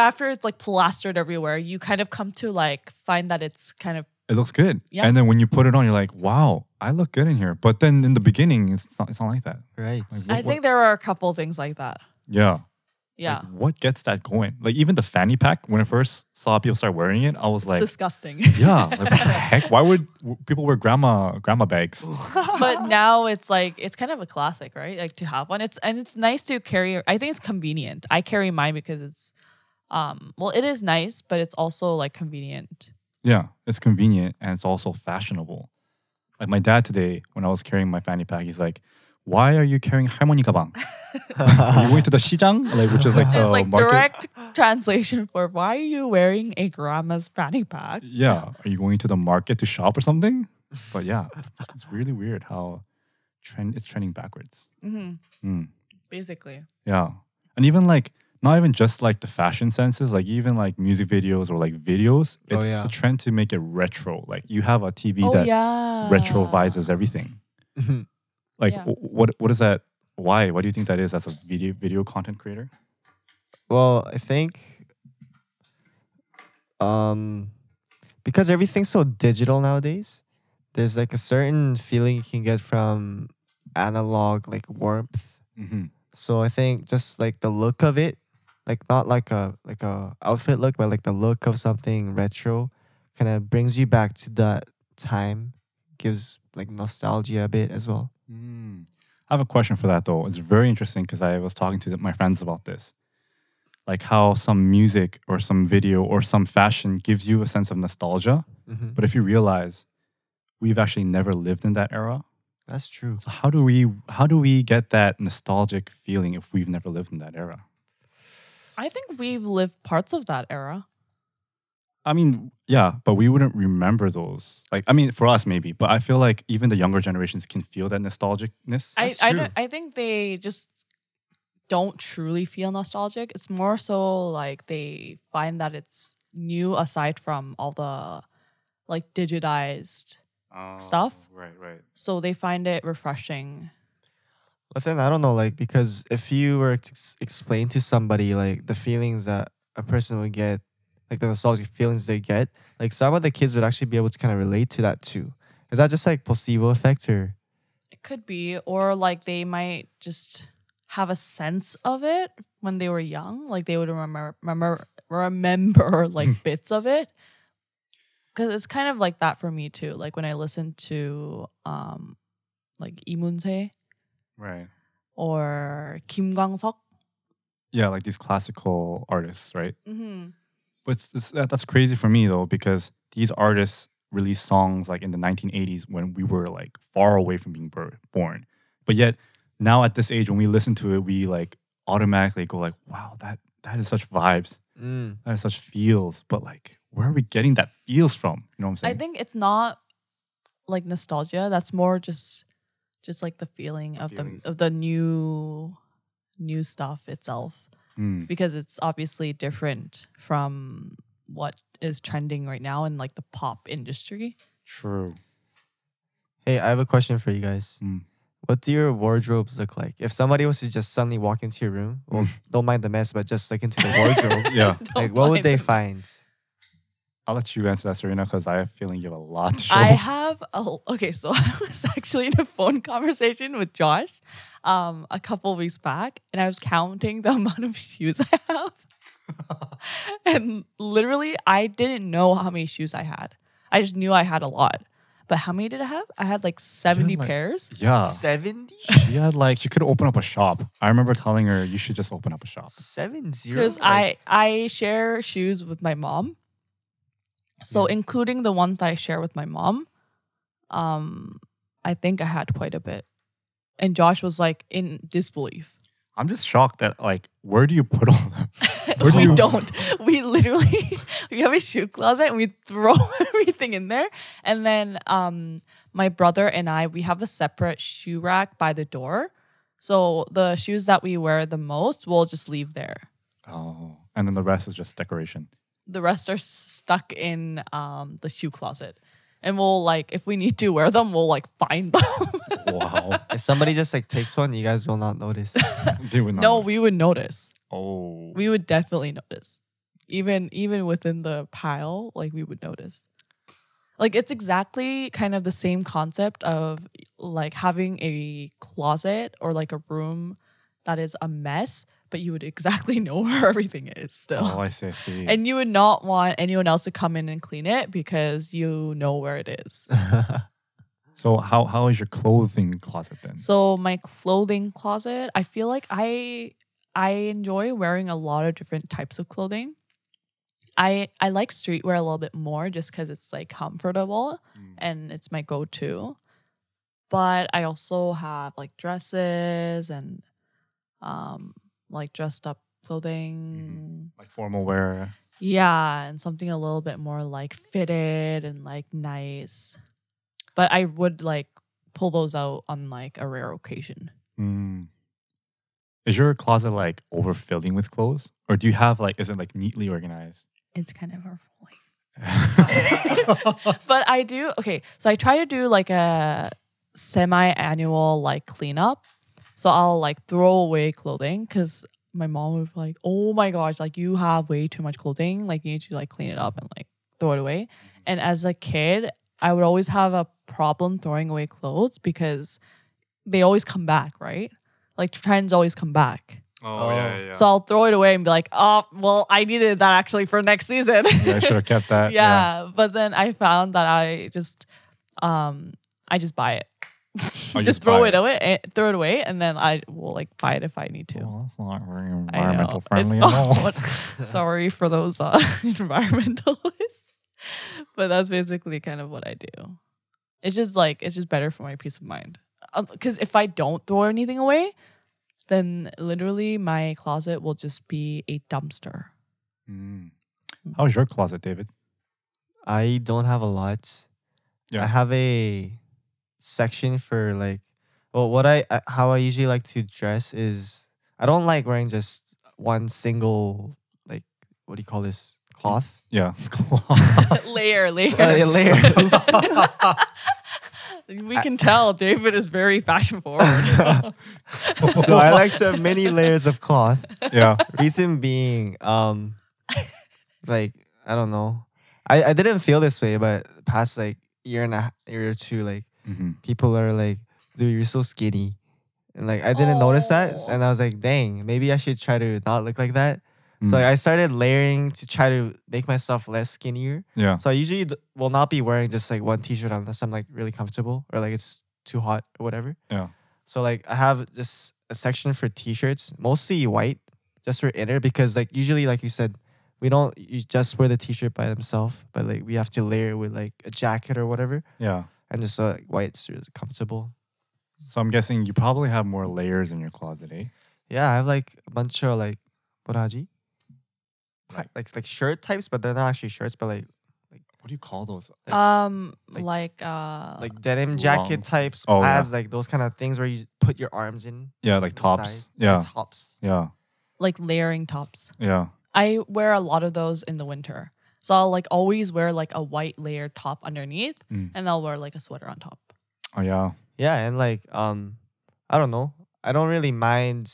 After it's like plastered everywhere, you kind of come to like find that it's kind of it looks good. Yeah. And then when you put it on, you're like, wow, I look good in here. But then in the beginning, it's not. It's not like that. Right. Like, I what- think there are a couple things like that. Yeah. Yeah. Like, what gets that going? Like even the fanny pack. When I first saw people start wearing it, I was it's like, disgusting. yeah, like what the heck? Why would w- people wear grandma grandma bags? but now it's like it's kind of a classic, right? Like to have one. It's and it's nice to carry. I think it's convenient. I carry mine because it's um well, it is nice, but it's also like convenient. Yeah, it's convenient and it's also fashionable. Like my dad today, when I was carrying my fanny pack, he's like, "Why are you carrying harmony kabang? are you going to the shijang, like which is like, Which is like market? direct translation for why are you wearing a grandma's fanny pack? Yeah, are you going to the market to shop or something? But yeah, it's really weird how trend it's trending backwards. Mm-hmm. Mm. Basically. Yeah, and even like not even just like the fashion senses, like even like music videos or like videos, Oh, it's yeah. a trend to make it retro. Like you have a TV oh that yeah. retrovises everything. Mhm. Like Yeah. wh- what what is that? Why? What do you think that is as a video video content creator? well, I think um because everything's so digital nowadays, there's like a certain feeling you can get from analog like warmth. Mm-hmm. So I think just like the look of it, like not like a like a outfit look, but like the look of something retro, kind of brings you back to that time, gives like nostalgia a bit as well. Mm. I have a question for that though. It's very interesting because I was talking to my friends about this. Like how some music or some video or some fashion gives you a sense of nostalgia, hmm but if you realize we've actually never lived in that era, That's true. so how do we how do we get that nostalgic feeling if we've never lived in that era? I think we've lived parts of that era. I mean, yeah, but we wouldn't remember those. Like, I mean, for us maybe, but I feel like even the younger generations can feel that nostalgicness. I I, don't- I think they just don't truly feel nostalgic. It's more so like they find that it's new aside from all the like digitized. Oh, stuff. Oh, Right, right. So they find it refreshing. But then I don't know, like because if you were to ex- explain to somebody like the feelings that a person would get, like the nostalgic feelings they get, like some of the kids would actually be able to kind of relate to that too. Is that just like placebo effect or? It could be, or like they might just have a sense of it when they were young. Like they would remember remember remember like bits of it. Cause it's kind of like that for me too. Like when I listen to um like Moon-se Right. or Kim Kwang-seok. Yeah, like these classical artists, right? Mm-hmm. But it's, it's, that's crazy for me though, because these artists released songs like in the 1980s when we were like far away from being bur- born. But yet now at this age, when we listen to it, we like automatically go like, wow, that that is such vibes, Mm. that is such feels. But like, where are we getting that feels from? You know what I'm saying? I think it's not like nostalgia. That's more just just like the feeling The of feelings. the of the new new stuff itself. Mm, because it's obviously different from what is trending right now in like the pop industry. true. Hey, I have a question for you guys. Mm. What do your wardrobes look like? If somebody was to just suddenly walk into your room, well, don't mind the mess, but just like into the wardrobe, Yeah, Don't like what would they them. find? I'll let you answer that, Serena, because I have a feeling you have a lot to show. I have a okay, so I was actually in a phone conversation with Josh um a couple weeks back and I was counting the amount of shoes I have. and literally I didn't know how many shoes I had. I just knew I had a lot. But how many did I have? I had like 70 like- pairs. yeah, 70? she had like she could open up a shop. I remember telling her you should just open up a shop. Seven zero? because I I share shoes with my mom. So Yeah. including the ones that I share with my mom, um, I think I had quite a bit. And Josh was like in disbelief. I'm just shocked that like where do you put all them? Do we you- don't. We literally we have a shoe closet and we throw everything in there. And then um my brother and I we have a separate shoe rack by the door. So the shoes that we wear the most we'll just leave there. Oh, and then the rest is just decoration. The rest are stuck in um the shoe closet and we'll like if we need to wear them we'll like find them Wow, If somebody just like takes one, you guys will not notice. they would not. no notice. we would notice Oh, we would definitely notice even even within the pile like we would notice like it's exactly kind of the same concept of like having a closet or like a room that is a mess but you would exactly know where everything is still Oh, I see. I see. and you would not want anyone else to come in and clean it because you know where it is. so how how is your clothing closet then? So my clothing closet, I feel like I I enjoy wearing a lot of different types of clothing. I I like streetwear a little bit more just because it's like comfortable Mm. and it's my go-to. But I also have like dresses and um like dressed up clothing. like formal wear. Yeah, and something a little bit more like fitted and like nice. But I would like pull those out on like a rare occasion. Mm. Is your closet like overfilling with clothes, or do you have like is it like neatly organized? It's kind of overflowing. But I do okay, so I try to do like a semi-annual like cleanup. So I'll like throw away clothing because my mom would be like, "Oh my gosh, like you have way too much clothing. Like you need to like clean it up and like throw it away." And as a kid, I would always have a problem throwing away clothes because they always come back, right? Like trends always come back. oh yeah, yeah, So I'll throw it away and be like, "Oh, well, I needed that actually for next season." yeah, I should have kept that. yeah, but then I found that I just um I just buy it. Just, just throw it it. away, eh, throw it away, and then I will like buy it if I need to. Well, that's not very I know. environmental It's friendly at all. what- sorry for those uh, environmentalists, but that's basically kind of what I do. It's just like it's just better for my peace of mind. Because if I don't throw anything away, then literally my closet will just be a dumpster. Mm. How's your closet, David? I don't have a lot. Yeah. I have a section for like well what I I- how I usually like to dress is I don't like wearing just one single like what do you call this cloth Yeah. cloth layer, layer. Uh, yeah, layer. Oops. we can tell David is very fashion forward. so I like to have many layers of cloth. yeah. Reason being, um, like I don't know, I I didn't feel this way, but past like year and a year or two, like hmm people are like, dude, you're so skinny. And like I didn't notice that. And I was like, dang, maybe I should try to not look like that. Mm. So like, I started layering to try to make myself less skinnier. Yeah. So I usually d- will not be wearing just like one t-shirt unless I'm like really comfortable or like it's too hot or whatever. Yeah. So like I have just a section for t-shirts, mostly white, just for inner because like usually like you said, we don't you just wear the t-shirt by themselves, but like we have to layer it with like a jacket or whatever, Yeah. And just so like white's really comfortable. So I'm guessing you probably have more layers in your closet, eh? Yeah, I have like a bunch of like boraji, Like- like like shirt types, but they're not actually shirts, but like What do you call those? Like- um, like- like, uh, like denim jacket longs. types, Oh, yeah. pads, like those kind of things where you put your arms in. Yeah, like tops. side, Yeah. like tops. Yeah. like layering tops. Yeah. I wear a lot of those in the winter. So I'll like always wear like a white layered top underneath Mm. and I'll wear like a sweater on top. Oh yeah. Yeah, and like um, I don't know. I don't really mind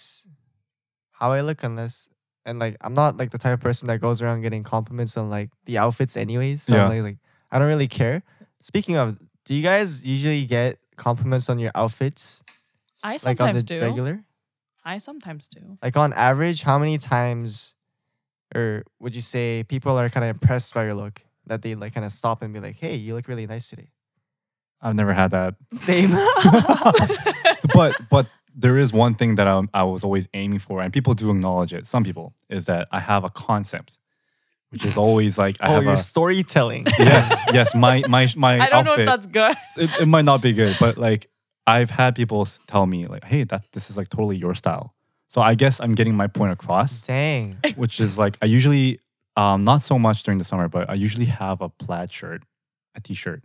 how I look unless and like I'm not like the type of person that goes around getting compliments on like the outfits anyways. So Yeah. I'm like, like I don't really care. Speaking of, do you guys usually get compliments on your outfits? I Like on the sometimes do. regular? I sometimes do. Like on average, how many times or would you say people are kind of impressed by your look that they like kind of stop and be like, "Hey, you look really nice today." I've never had that. Same. but but there is one thing that I, I was always aiming for, and people do acknowledge it. Some people is that I have a concept, which is always like I oh, have your a storytelling. yes yes my my my I don't know if that's good. it, it might not be good, but like I've had people tell me like, hey, that this is like totally your style. So I guess I'm getting my point across, Dang. which is like I usually um not so much during the summer, but I usually have a plaid shirt, a t-shirt,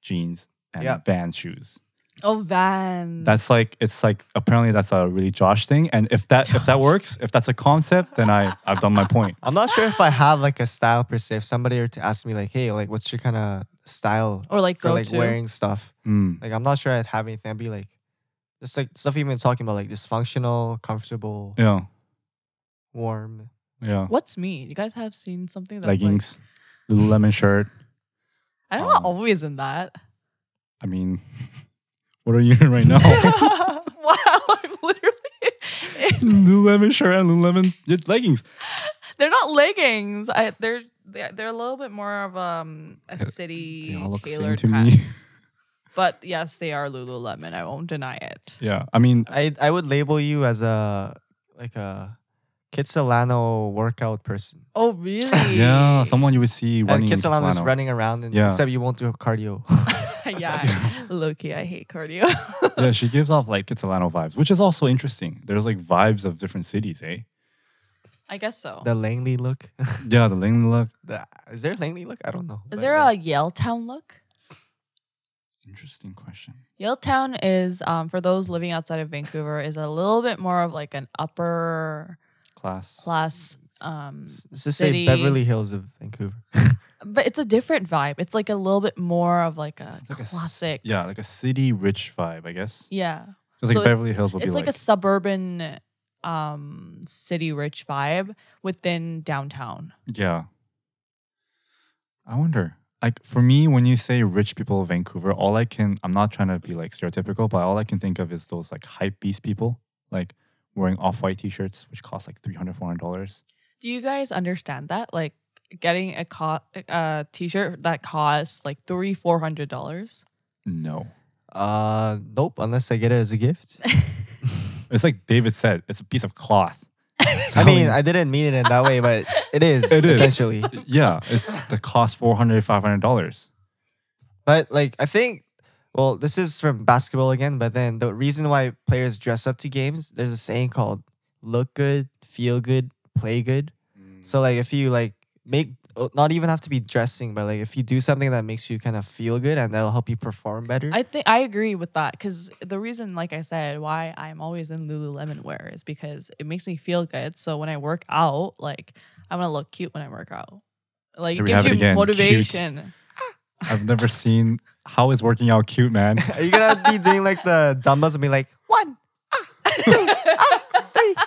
jeans, and Yeah. Vans shoes. Oh, Van. That's like it's like apparently that's a really Josh thing, and if that if that works, if that's a concept, then I I've done my point. I'm not sure if I have like a style per se. If somebody were to ask me like, "Hey, like, what's your kind of style or like for go like to. wearing stuff?" Mm, Like, I'm not sure I'd have anything. I'd be like, just like stuff you've been talking about, like just functional, comfortable, yeah, warm. yeah. What's me? You guys have seen something that's Leggings, Lululemon shirt. I'm not um, always in that. I mean, what are you in right now? wow, I'm literally. Lululemon shirt and Lululemon it's leggings. they're not leggings. I they're they're, they're a little bit more of um a city they all look the same tailored to me. pants. But yes, they are Lululemon. I won't deny it. Yeah, I mean, I I would label you as a like a Kitsilano workout person. Oh really? yeah, someone you would see running. and in Kitsilano is running around, and Yeah. except you won't do cardio. yeah. Lowkey, I hate cardio. yeah, she gives off like Kitsilano vibes, which is also interesting. There's like vibes of different cities, eh? I guess so. the Langley look. Yeah, the Langley look. The, is there a Langley look? I don't know. Is but there yeah. a Yaletown look? Interesting question. Yaletown is, um, for those living outside of Vancouver, is a little bit more of like an upper Class. class um, Let's just city. say Beverly Hills of Vancouver. but it's a different vibe. It's like a little bit more of like a like a classic. Yeah, like a city rich vibe, I guess. yeah. Just like Beverly Hills would It's be like, a suburban um city rich vibe within downtown. Yeah. I wonder. Like for me, when you say rich people of Vancouver, all I can I'm not trying to be like stereotypical, but all I can think of is those like hype beast people, like wearing off white t shirts, which cost like 300 dollars. Do you guys understand that? Like getting a co- a t-shirt that costs like three, four hundred dollars. No. Uh, nope. Unless I get it as a gift. It's like David said, it's a piece of cloth. I mean, I didn't mean it in that way, but it is. it is essentially. yeah, it's the cost 400 500 dollars. But like, I think. Well, this is from basketball again, but then the reason why players dress up to games, there's a saying called "look good, feel good, play good." Mm. So like, if you like make Uh, not even have to be dressing, but like if you do something that makes you kind of feel good and that'll help you perform better. I think I agree with that because the reason, like I said, why I'm always in Lululemon wear is because it makes me feel good. So when I work out, like I want to look cute when I work out. Like Here it gives have it you again, cute. motivation. I've never seen how is working out cute, man. Are you gonna be doing like the dumbbells and be like one? Ah.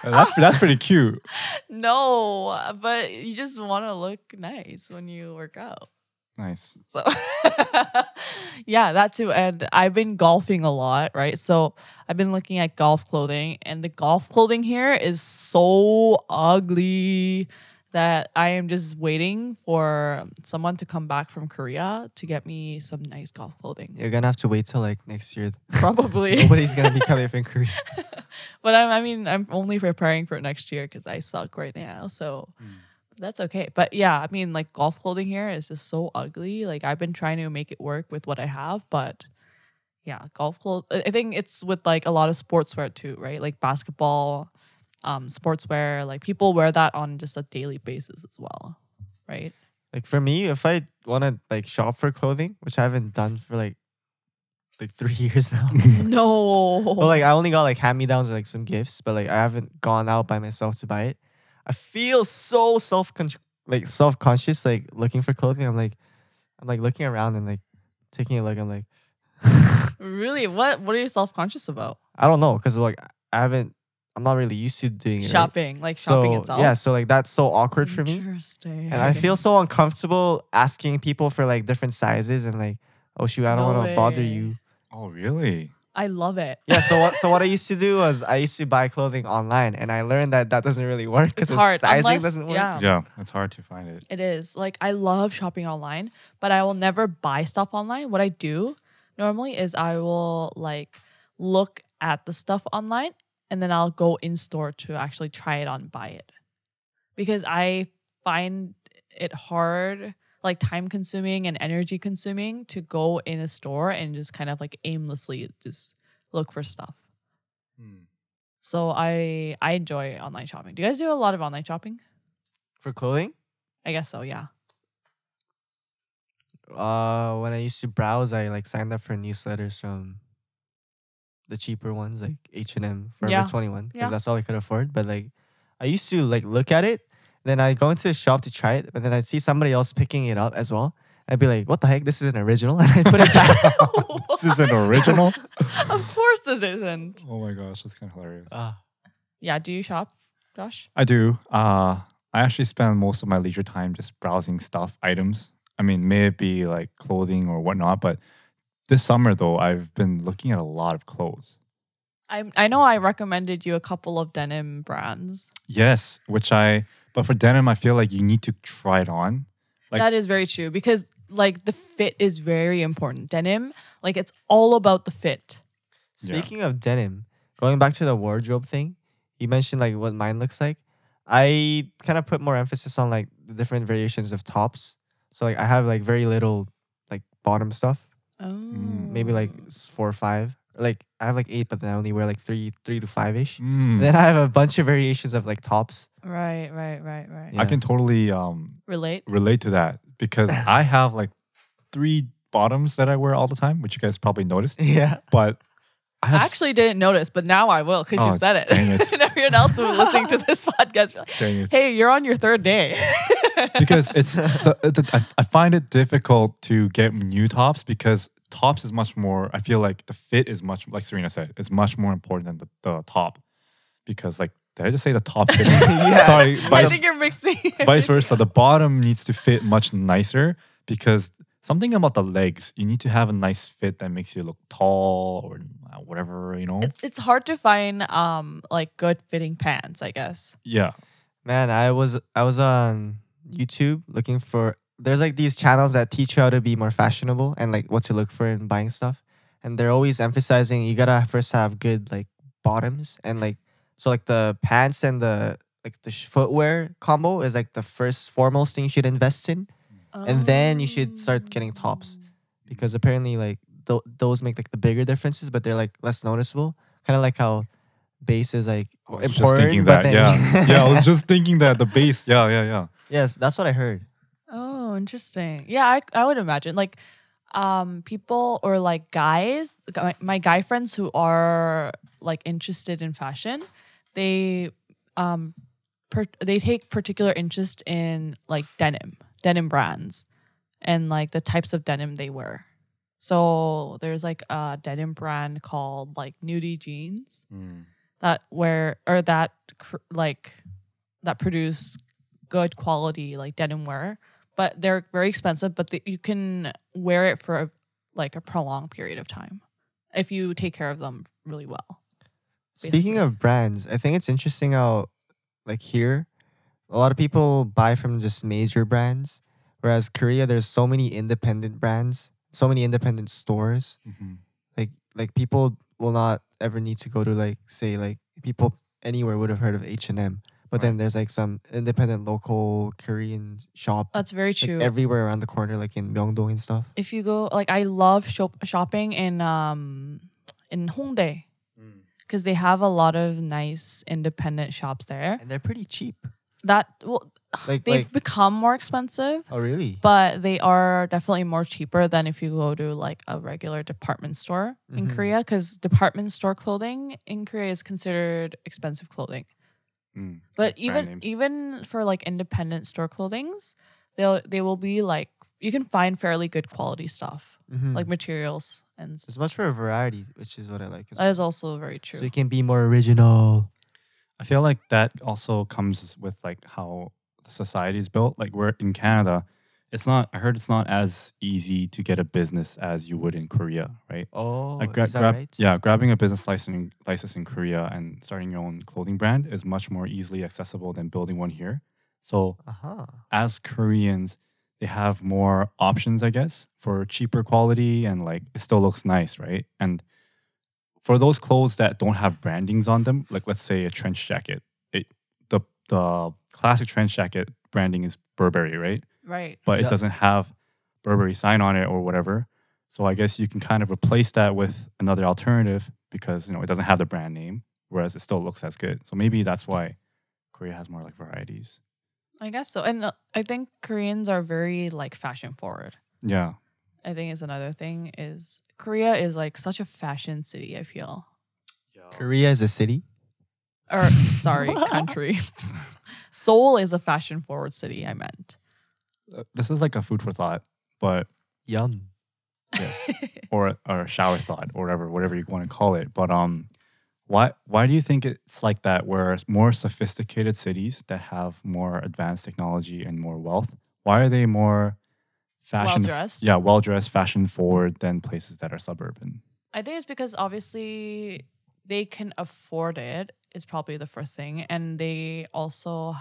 Uh, that's that's pretty cute. no, but you just want to look nice when you work out. Nice. So yeah, that too. And I've been golfing a lot, right? So I've been looking at golf clothing, and the golf clothing here is so ugly that I am just waiting for someone to come back from Korea to get me some nice golf clothing. You're gonna have to wait till like next year. Probably. Nobody's gonna be coming from Korea. but I'm, I mean, I'm only preparing for next year because I suck right now. So hmm. that's okay. But yeah, I mean, like golf clothing here is just so ugly. Like I've been trying to make it work with what I have, but yeah, golf clothes. I think it's with like a lot of sportswear too, right? Like basketball, um, sportswear. Like people wear that on just a daily basis as well, right? Like for me, if I want to like shop for clothing, which I haven't done for like like three years now. no. But like I only got like hand me downs or like some gifts, but like I haven't gone out by myself to buy it. I feel so self like self conscious like looking for clothing. I'm like I'm like looking around and like taking a look. I'm like really, what what are you self conscious about? I don't know because like I haven't. I'm not really used to doing it. right? Shopping, like shopping so, itself. Yeah, so like that's so awkward for me. Interesting. And I feel so uncomfortable asking people for like different sizes and like, oh shoot, I don't No want to bother you. Oh, really? I love it. Yeah, so what so what I used to do was I used to buy clothing online and I learned that that doesn't really work because It's hard. sizing unless, doesn't work. Yeah, Yeah, it's hard to find it. it is. Like I love shopping online, but I will never buy stuff online. What I do normally is I will like look at the stuff online and then I'll go in store to actually try it on buy it. Because I find it hard, like time consuming and energy consuming to go in a store and just kind of like aimlessly just look for stuff. So I I enjoy online shopping. Do you guys do a lot of online shopping? For clothing, I guess so, yeah. uh when I used to browse, I like signed up for newsletters from the cheaper ones like H&M, Forever Yeah. 21 because Yeah. that's all I could afford, but like I used to like look at it, then I go into the shop to try it, but then I'd see somebody else picking it up as well. I'd be like, "What the heck? This is an original," and I put it back. This is an original. of course it isn't. oh my gosh, that's kind of hilarious. Ah. Yeah, do you shop, Josh? I do. Uh, I actually spend most of my leisure time just browsing stuff, items. I mean, may it be like clothing or whatnot, but this summer though, I've been looking at a lot of clothes. I I know I recommended you a couple of denim brands. Yes, which I, but for denim, I feel like you need to try it on. Like- that is very true because like the fit is very important. Denim, like it's all about the fit. Yeah. Speaking of denim, going back to the wardrobe thing, you mentioned like what mine looks like. I kind of put more emphasis on like the different variations of tops. So like I have like very little like bottom stuff, Oh. maybe like four or five. Like I have like eight, but then I only wear like three, three to five ish. Mm, Then I have a bunch of variations of like tops. right, right, right, right. Yeah. I can totally um, Relate. relate to that because I have like three bottoms that I wear all the time, which you guys probably noticed. Yeah. But I I actually didn't notice, but now I will because Oh, you said it. it. and everyone else who's listening to this podcast, like, hey, you're on your third day. because it's the, uh, the, I, find it difficult to get new tops because tops is much more i feel like the fit is much like serena said is much more important than the, the top because like did i just say the top fit Yeah. sorry I think you're mixing. vice versa the bottom needs to fit much nicer because something about the legs you need to have a nice fit that makes you look tall or uh, whatever you know It's, it's hard to find um like good fitting pants, I guess. yeah Man, I was I was on YouTube looking for there's like these channels that teach you how to be more fashionable and like what to look for in buying stuff. And they're always emphasizing you gotta first have good like bottoms and like so like the pants and the like the footwear combo is like the first foremost thing you should invest in And then you should start getting tops. because apparently like th- those make like the bigger differences but they're like less noticeable. Kind of like how bass is like I was important. just thinking but that then- yeah yeah i was just thinking that the bass. yeah yeah yeah yes, that's what I heard. Oh, interesting. Yeah, I I would imagine like um people or like guys my, my guy friends who are like interested in fashion, they um per, they take particular interest in like denim, denim brands and like the types of denim they wear. So there's like a denim brand called like Nudie Jeans Mm. that wear or that cr- like that produce good quality like denim wear, but they're very expensive. But the, you can wear it for like a prolonged period of time if you take care of them really well. Speaking of brands, I think it's interesting how, like here, a lot of people buy from just major brands, whereas Korea, there's so many independent brands, so many independent stores. Mhm. Like like people will not ever need to go to like say like people anywhere would have heard of H and M, but then there's like some independent local Korean shop That's very like, true. everywhere around the corner, like in Myeongdong and stuff. if you go like I love shop- shopping in um in Hongdae because they have a lot of nice independent shops there. And they're pretty cheap. That well, Like they've like become more expensive. oh really? but they are definitely more cheaper than if you go to like a regular department store in Mhm. Korea because department store clothing in Korea is considered expensive clothing. Mm. But Like even even for like independent store clothings, they'll they will be like you can find fairly good quality stuff Mhm. like materials and s- There's much for a variety, which is what I like. as that is well. also very true. So you can be more original. I feel like that also comes with like how the society is built. Like we're in Canada, it's not. I heard it's not as easy to get a business as you would in Korea, right? Oh, Like gra- is that grab, right? yeah, grabbing a business license license in Korea and starting your own clothing brand is much more easily accessible than building one here. So Uh-huh. as Koreans, they have more options, I guess, for cheaper quality and like it still looks nice, right? And for those clothes that don't have brandings on them, like let's say a trench jacket, it the the classic trench jacket branding is Burberry, right? right. But Yeah. it doesn't have Burberry sign on it or whatever. So I guess you can kind of replace that with another alternative because you know it doesn't have the brand name, whereas it still looks as good. So maybe that's why Korea has more like varieties. I guess so. And uh, I think Koreans are very like fashion forward. Yeah. I think is another thing is Korea is like such a fashion city, I feel. Korea is a city. or sorry, country. Seoul is a fashion forward city, I meant. Uh, this is like a food for thought, but Yum. yes, or or a shower thought, or whatever, whatever you want to call it. But um, why why do you think it's like that? Where more sophisticated cities that have more advanced technology and more wealth, why are they more fashion? Well-dressed? Yeah, well dressed, fashion forward than places that are suburban. I think it's because obviously they can afford it is probably the first thing. And they also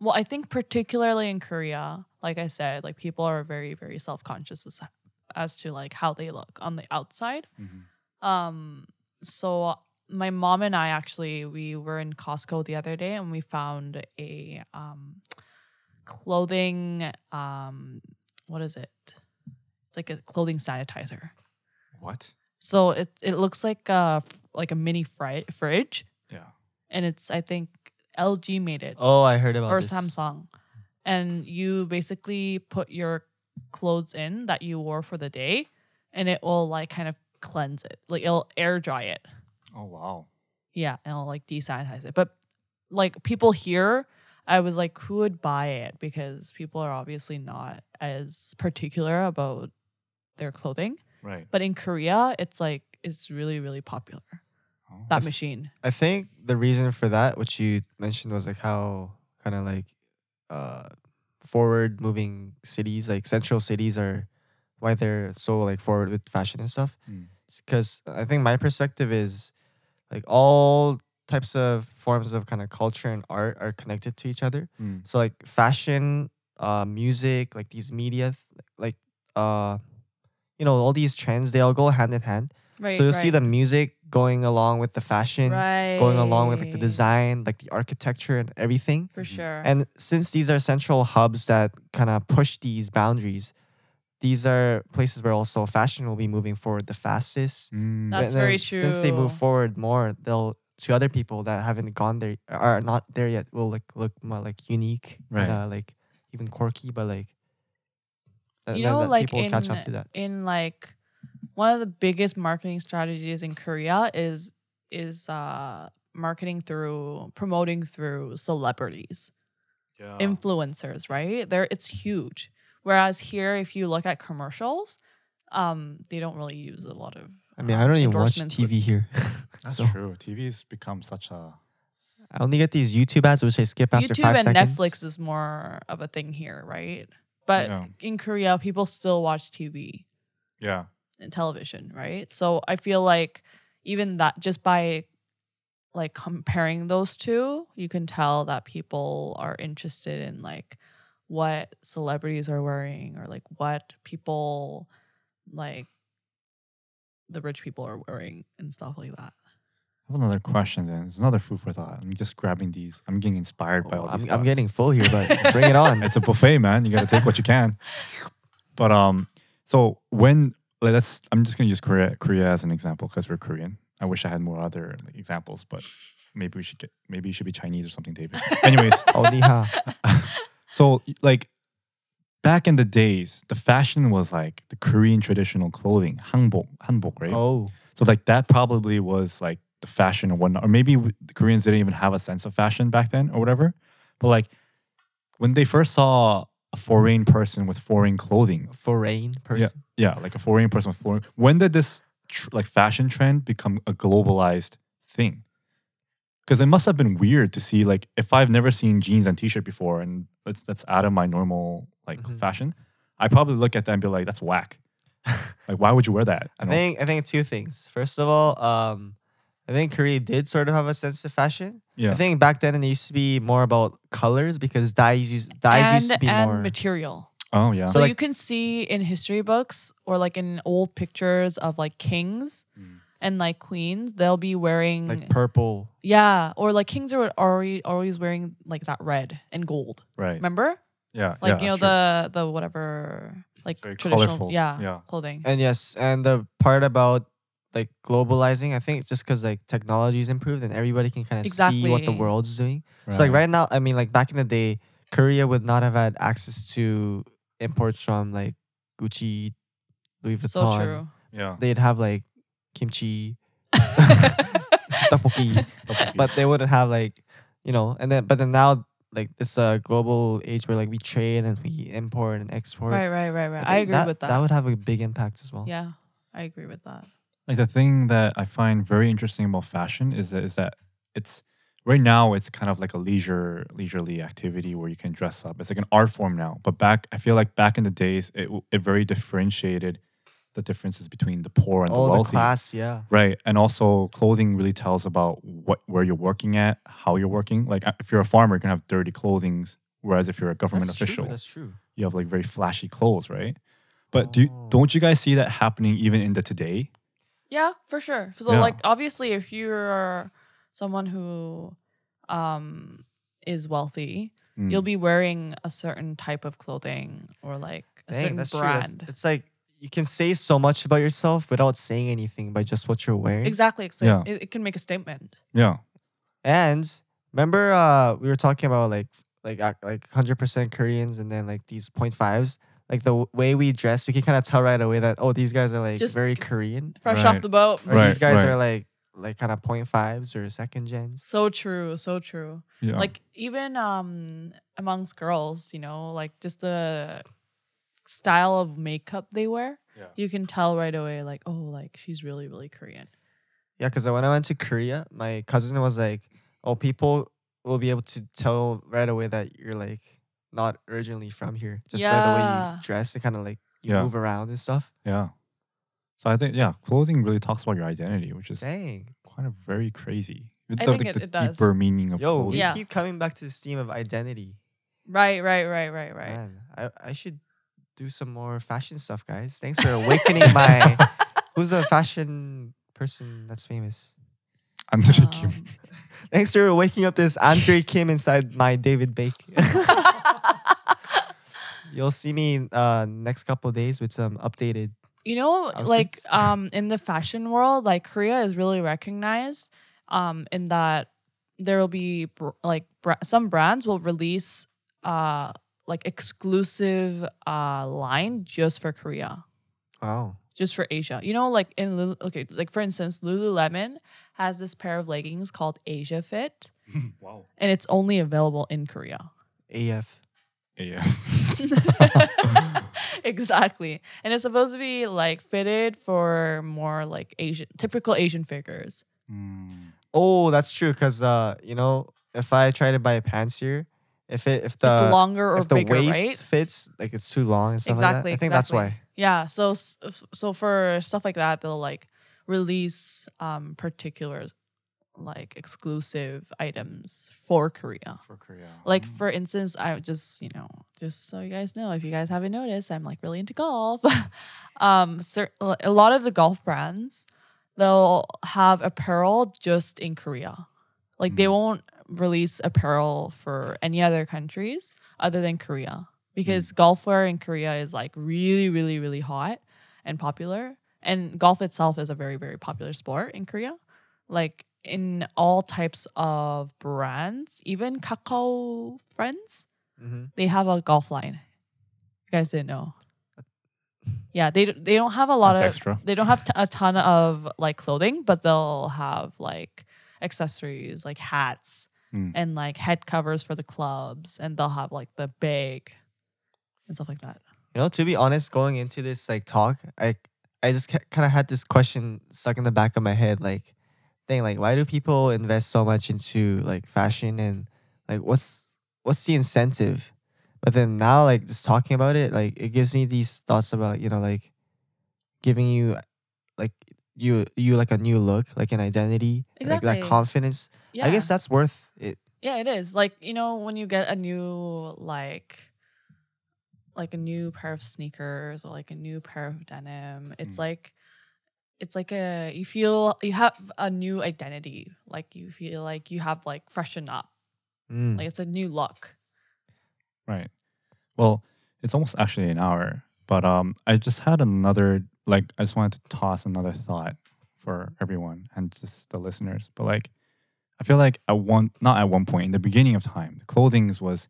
well, I think particularly in Korea, like I said, like people are very, very self conscious as, as to like how they look on the outside. Um, so my mom and I actually we were in Costco the other day and we found a um clothing um what is it? It's like a clothing sanitizer. What? So it it looks like a like a mini fri- fridge Yeah. and it's I think LG made it Oh, I heard about this. or this. Samsung. And you basically put your clothes in that you wore for the day and it will like kind of cleanse it. Like it'll air dry it. Oh wow. Yeah, and it'll like desanitize it. But like people here, I was like, who would buy it? Because people are obviously not as particular about their clothing. Right. But in Korea, it's like it's really, really popular. Oh. That f- machine. I think the reason for that, which you mentioned, was like how kind of like uh forward moving cities, like central cities, are why they're so like forward with fashion and stuff. Mm. Because I think my perspective is like all types of forms of kind of culture and art are connected to each other. Mm. So like fashion, uh, music, like these media, like uh, you know, all these trends, they all go hand in hand. Right. so you'll see the music going along with the fashion, right. going along with like the design, like the architecture and everything. For sure. And since these are central hubs that kind of push these boundaries, these are places where also fashion will be moving forward the fastest. Mm. That's And then very Since they move forward more, they'll to other people that haven't gone there are not there yet will like look more like unique, Right. kinda, like even quirky, but like That, you know, that like people in catch up to that. in like one of the biggest marketing strategies in Korea is is uh marketing through promoting through celebrities, Yeah. influencers, right? There it's huge. Whereas here, if you look at commercials, um, they don't really use a lot of. I mean, I don't even watch endorsements with- TV here. That's so true. TV's become such a I only get these YouTube ads, which I skip after YouTube five and seconds. Netflix is more of a thing here, right? But Yeah. in Korea, people still watch TV yeah. and television, right? So I feel like even that just by like comparing those two, you can tell that people are interested in like what celebrities are wearing or like what people like the rich people are wearing and stuff like that. I have another question then. It's another food for thought. I'm just grabbing these. I'm getting inspired by Oh, all I'm, these. I'm thoughts. getting full here, but bring it on. it's a buffet, man. You got to take what you can. But um, so when like, let's, I'm just gonna use Korea, Korea as an example because we're Korean. I wish I had more other like, examples, but maybe we should get, maybe you should be Chinese or something, David. Anyways, Oh, so like back in the days, the fashion was like the Korean traditional clothing, hanbok, hanbok, right? Oh, So like that probably was like the fashion or whatnot, or maybe the Koreans didn't even have a sense of fashion back then or whatever. But like when they first saw a foreign person with foreign clothing, foreign person. yeah, like a foreign person with foreign, when did this tr- like fashion trend become a globalized thing? Because it must have been weird to see like if I've never seen jeans and t-shirt before and that's that's out of my normal like Mhm. fashion, I probably look at that and be like, that's whack. like why would you wear that? I don't- think I think two things. First of all, um, I think Korea did sort of have a sense of fashion. yeah. I think back then it used to be more about colors because dyes used dyes and, used to be and more. material. oh yeah. So, So, you can see in history books or like in old pictures of like kings Mm. And like queens, they'll be wearing like purple. yeah, or like kings are already always wearing like that red and gold. right. Remember? Yeah, Like yeah, you know that's true. the the whatever like traditional colorful. yeah, Yeah. clothing. And yes, and the part about like globalizing, I think it's just because like technology's improved and everybody can kind of see what the world's doing. So like right now, I mean, like back in the day, Korea would not have had access to imports from like Gucci, Louis Vuitton. So true. Yeah. They'd have like kimchi, tteokbokki, but they wouldn't have like, you know. And then, but then now, like this uh global age where like we trade and we import and export. Right, right, right, right. I, think agree with that. That would have a big impact as well. yeah, I agree with that. like the thing that I find very interesting about fashion is that, is that it's right now it's kind of like a leisure leisurely activity where you can dress up. It's like an art form now. But back I feel like back in the days it it very differentiated the differences between the poor and Oh, the the wealthy. class, yeah. Right. And also clothing really tells about what where you're working at, how you're working. Like if you're a farmer, you're gonna have dirty clothing, whereas if you're a government That's official, True, that's true. you have like very flashy clothes, right? But do Oh. don't you guys see that happening even in the today? Yeah, for sure. So Yeah. like obviously if you're someone who um is wealthy, Mm. you'll be wearing a certain type of clothing or like a Dang, certain that's true. That's- brand. It's like you can say so much about yourself without saying anything by just what you're wearing. Exactly. It's like, Yeah. it, it can make a statement. yeah. And remember, uh, we were talking about like like ac- like hundred percent Koreans and then like these point fives. Like the w- way we dress, we can kind of tell right away that oh, these guys are like Just very Korean, Fresh off Right. the boat. or Right, these guys right. are like like kind of point fives or second gens. So true, so true. Yeah. Like even um amongst girls, you know, like just the style of makeup they wear, yeah. you can tell right away like, oh, like she's really really Korean. Yeah, because when I went to Korea, my cousin was like, "Oh, people will be able to tell right away that you're like not originally from here, just by the way you dress and kind of like you Yeah. move around and stuff." Yeah. So I think yeah, clothing really talks about your identity, which is Dang, kind of very crazy. I the, think like, it- the it does. deeper meaning of yo, we. Yeah. keep coming back to this theme of identity. Right, right, right, right, right. Man, I I should do some more fashion stuff, guys. Thanks for awakening my. Who's a fashion person that's famous? Andre Kim. Um, Thanks for waking up this Andre Kim inside my David Bake. You'll see me uh next couple days with some updated. you know like um in the fashion world like korea is really recognized um in that there will be br- like br- some brands will release uh like exclusive uh line just for Korea, Wow. just for Asia. You know, like in Lulu- okay, like for instance, Lululemon has this pair of leggings called Asia Fit, wow. and it's only available in Korea. AF. AF. exactly. And it's supposed to be like fitted for more like Asian typical Asian figures. Mm. Oh, that's true. Cause uh, you know, if I try to buy pants here, if it if the it's longer or if the bigger, waist right? fits like it's too long and stuff like Exactly, that. I think exactly. that's why. Yeah. So so for stuff like that, they'll like release um particular like exclusive items for Korea. For Korea. Like Mm. for instance, I just you know just so you guys know, if you guys haven't noticed, I'm like really into golf. um, cer- a lot of the golf brands they'll have apparel just in Korea. Like they Mm. won't release apparel for any other countries other than Korea because golf wear in Korea is like really, really, really hot and popular. And golf itself is a very, very popular sport in Korea. Like in all types of brands, even Kakao Friends, Mm-hmm. they have a golf line. You guys didn't know. Yeah, they they don't have a lot That's of extra. they don't have t- a ton of like clothing, but they'll have like accessories like hats Mm. and like head covers for the clubs, and they'll have like the bag and stuff like that. You know, to be honest, going into this like talk, I I just kind of had this question stuck in the back of my head, like, thing like, why do people invest so much into like fashion and like what's what's the incentive? But then now, like, just talking about it, like, it gives me these thoughts about you know like giving you like you you like a new look, like an identity, like that confidence. Yeah, I guess that's worth it. yeah, it is. Like you know when you get a new like like a new pair of sneakers or like a new pair of denim, it's Mm. like it's like a you feel you have a new identity. Like you feel like you have like freshen up. Mm. Like it's a new look. Right. Well, it's almost actually an hour, but um, I just had another like I just wanted to toss another thought for everyone and just the listeners. But like, I feel like at one not at one point in the beginning of time, the clothing was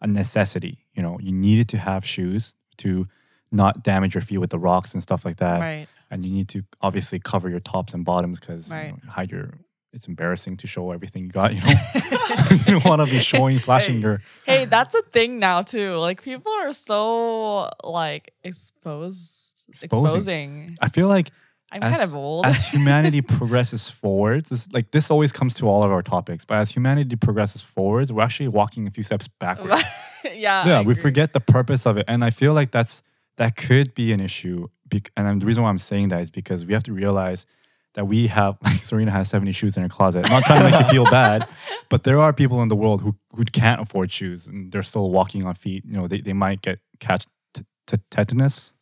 a necessity. You know, you needed to have shoes to not damage your feet with the rocks and stuff like that, right. and you need to obviously cover your tops and bottoms because Right. you know, hide your. It's embarrassing to show everything you got. You know, you don't want to be showing, flashing your hey, that's a thing now too. Like people are so like exposed Exposing. exposing. I feel like I'm as, kind of old. as humanity progresses forwards, this, like this always comes to all of our topics, but as humanity progresses forwards, we're actually walking a few steps backwards. yeah. yeah, I we agree. forget the purpose of it, and I feel like that's that could be an issue. And the reason why I'm saying that is because we have to realize that we have like Serena has 70 shoes in her closet. I'm not trying to make you feel bad, but there are people in the world who who can't afford shoes and they're still walking on feet. You know, they, they might get catch t- t- tetanus.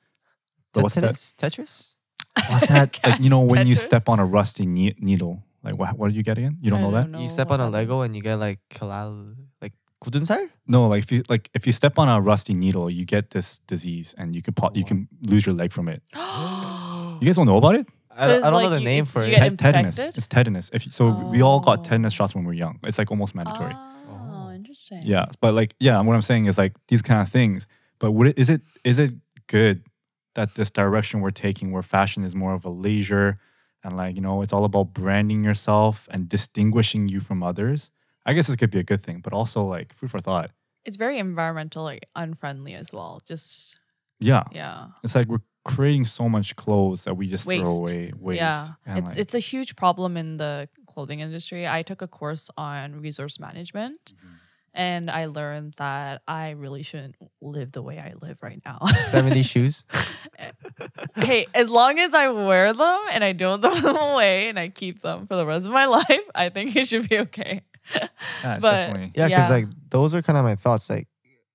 But what's that? Tetris? Tetris? What's that? like you know when you Tetris? step on a rusty ne- needle. Like what? What did you get again? You don't I know that? don't You know step what on a that Lego is. and you get like kalal, like 굳은 살? No, like if you like if you step on a rusty needle, you get this disease and you can po- you can lose your leg from it. You guys don't know about it? I, don't- I 'Cause, don't know like, the you- name it's- for you it. get Te- tetanus. infected? It's tetanus. If you, so, we all got Oh. tetanus shots when we were young. It's like almost mandatory. Oh, interesting. yeah, but like yeah, what I'm saying is like these kind of things. But would it, is it is it good that this direction we're taking, where fashion is more of a leisure, and like you know it's all about branding yourself and distinguishing you from others? I guess this could be a good thing, but also like food for thought. It's very environmentally unfriendly as well. Just Yeah, yeah. it's like we're creating so much clothes that we just throw away. Waste. Yeah, it's like, it's a huge problem in the clothing industry. I took a course on resource management, Mm-hmm. And I learned that I really shouldn't live the way I live right now. 70 shoes. hey, as long as I wear them and I don't throw them away and I keep them for the rest of my life, I think it should be okay. yeah, but- definitely. Yeah, because Yeah. like those are kind of my thoughts. Like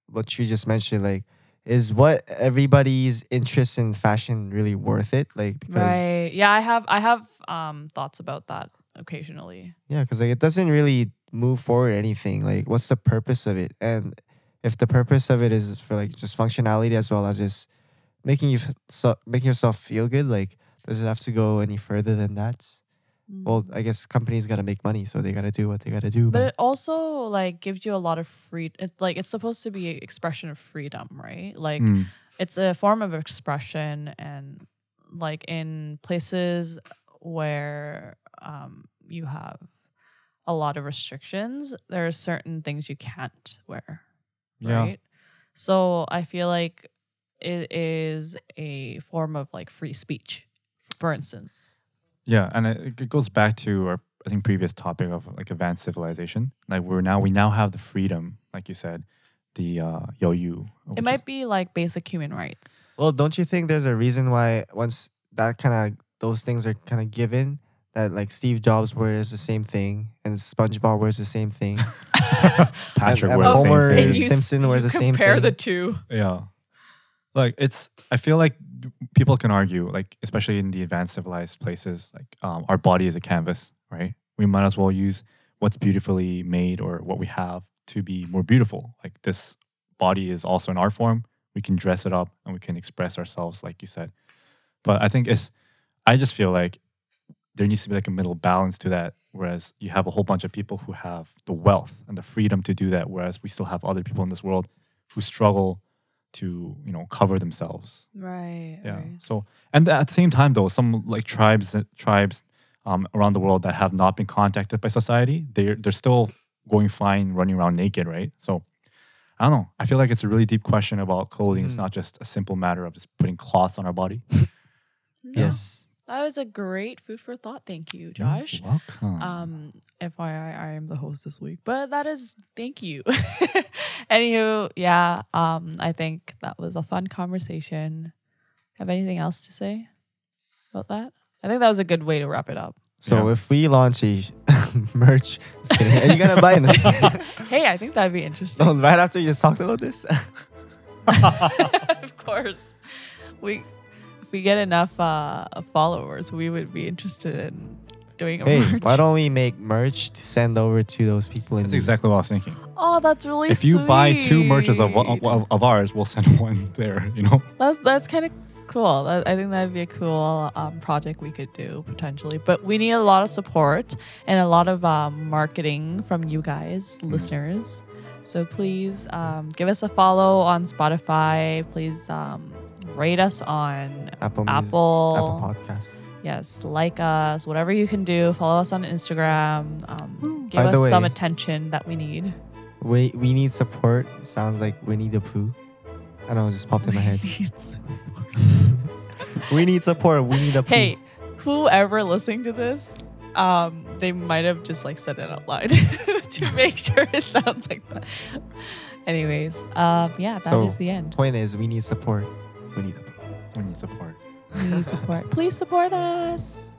what you just mentioned, like is what everybody's interest in fashion really worth it? Like because Right? Yeah, I have I have um thoughts about that occasionally. yeah, because like it doesn't really move forward anything. Like what's the purpose of it? And if the purpose of it is for like just functionality as well as just making you so making yourself feel good, like does it have to go any further than that? well, I guess companies gotta make money, so they gotta do what they gotta do. But it also like gives you a lot of free. It's like it's supposed to be expression of freedom, right? Like Mm. it's a form of expression, and like in places where um, you have a lot of restrictions, there are certain things you can't wear, Yeah. right? So I feel like it is a form of like free speech, for instance. Yeah, and it, it goes back to our I think previous topic of like advanced civilization. Like we're now we now have the freedom, like you said, the uh, yoyu. It might be like basic human rights. well, don't you think there's a reason why once that kind of those things are kind of given that like Steve Jobs wears the same thing and SpongeBob wears the same thing. Patrick and wears the Homer same and thing. you- Simpson wears the same thing. Compare the two. Yeah. Like it's I feel like people can argue, like especially in the advanced civilized places, like um, our body is a canvas, right? We might as well use what's beautifully made or what we have to be more beautiful. Like this body is also an art form. We can dress it up and we can express ourselves, like you said. But I think it's I just feel like there needs to be like a middle balance to that. Whereas you have a whole bunch of people who have the wealth and the freedom to do that, whereas we still have other people in this world who struggle to you know cover themselves Right. yeah so and at the same time though some like tribes tribes um, around the world that have not been contacted by society they're they're still going fine running around naked right so i don't know i feel like it's a really deep question about clothing it's Mhm. not just a simple matter of just putting cloths on our body Yes. That was a great food for thought. Thank you, You're Josh. welcome Um, FYI, I am the host this week, but that is thank you. Anywho, yeah, um, I think that was a fun conversation. Have anything else to say about that? I think that was a good way to wrap it up. So Yeah. if we launch a sh- merch, just kidding. Are you gonna buy it? hey, I think that'd be interesting. no, right after you just talked about this. of course, we if we get enough uh, followers, we would be interested in doing a hey, merch. why don't we make merch to send over to those people in that's need? exactly what i was thinking Oh, that's really if you buy two merches of, of, of ours we'll send one there you know That's that's kind of cool. That, I think that'd be a cool um, project we could do potentially. But we need a lot of support and a lot of um, marketing from you guys, Mm. listeners. So please um, give us a follow on Spotify. Please um, rate us on Apple Apple. Apple Podcasts. Yes, like us, whatever you can do. Follow us on Instagram. Um, give By us some attention that we need. We we need support. Sounds like Winnie the Pooh. I don't know, it just popped in my head. we need support. We need a Pooh. Hey, whoever listening to this, um, they might have just like said it out loud to make sure it sounds like that. Anyways, um, yeah, that is So, the end. Point is, we need support. We need Pooh. we need support We need support. Please support us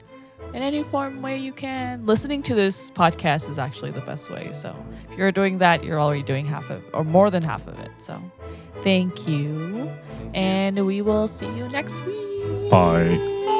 in any form way you can. Listening to this podcast is actually the best way. So if you're doing that, you're already doing half of or more than half of it. So thank you. Thank you. And we will see you next week. Bye.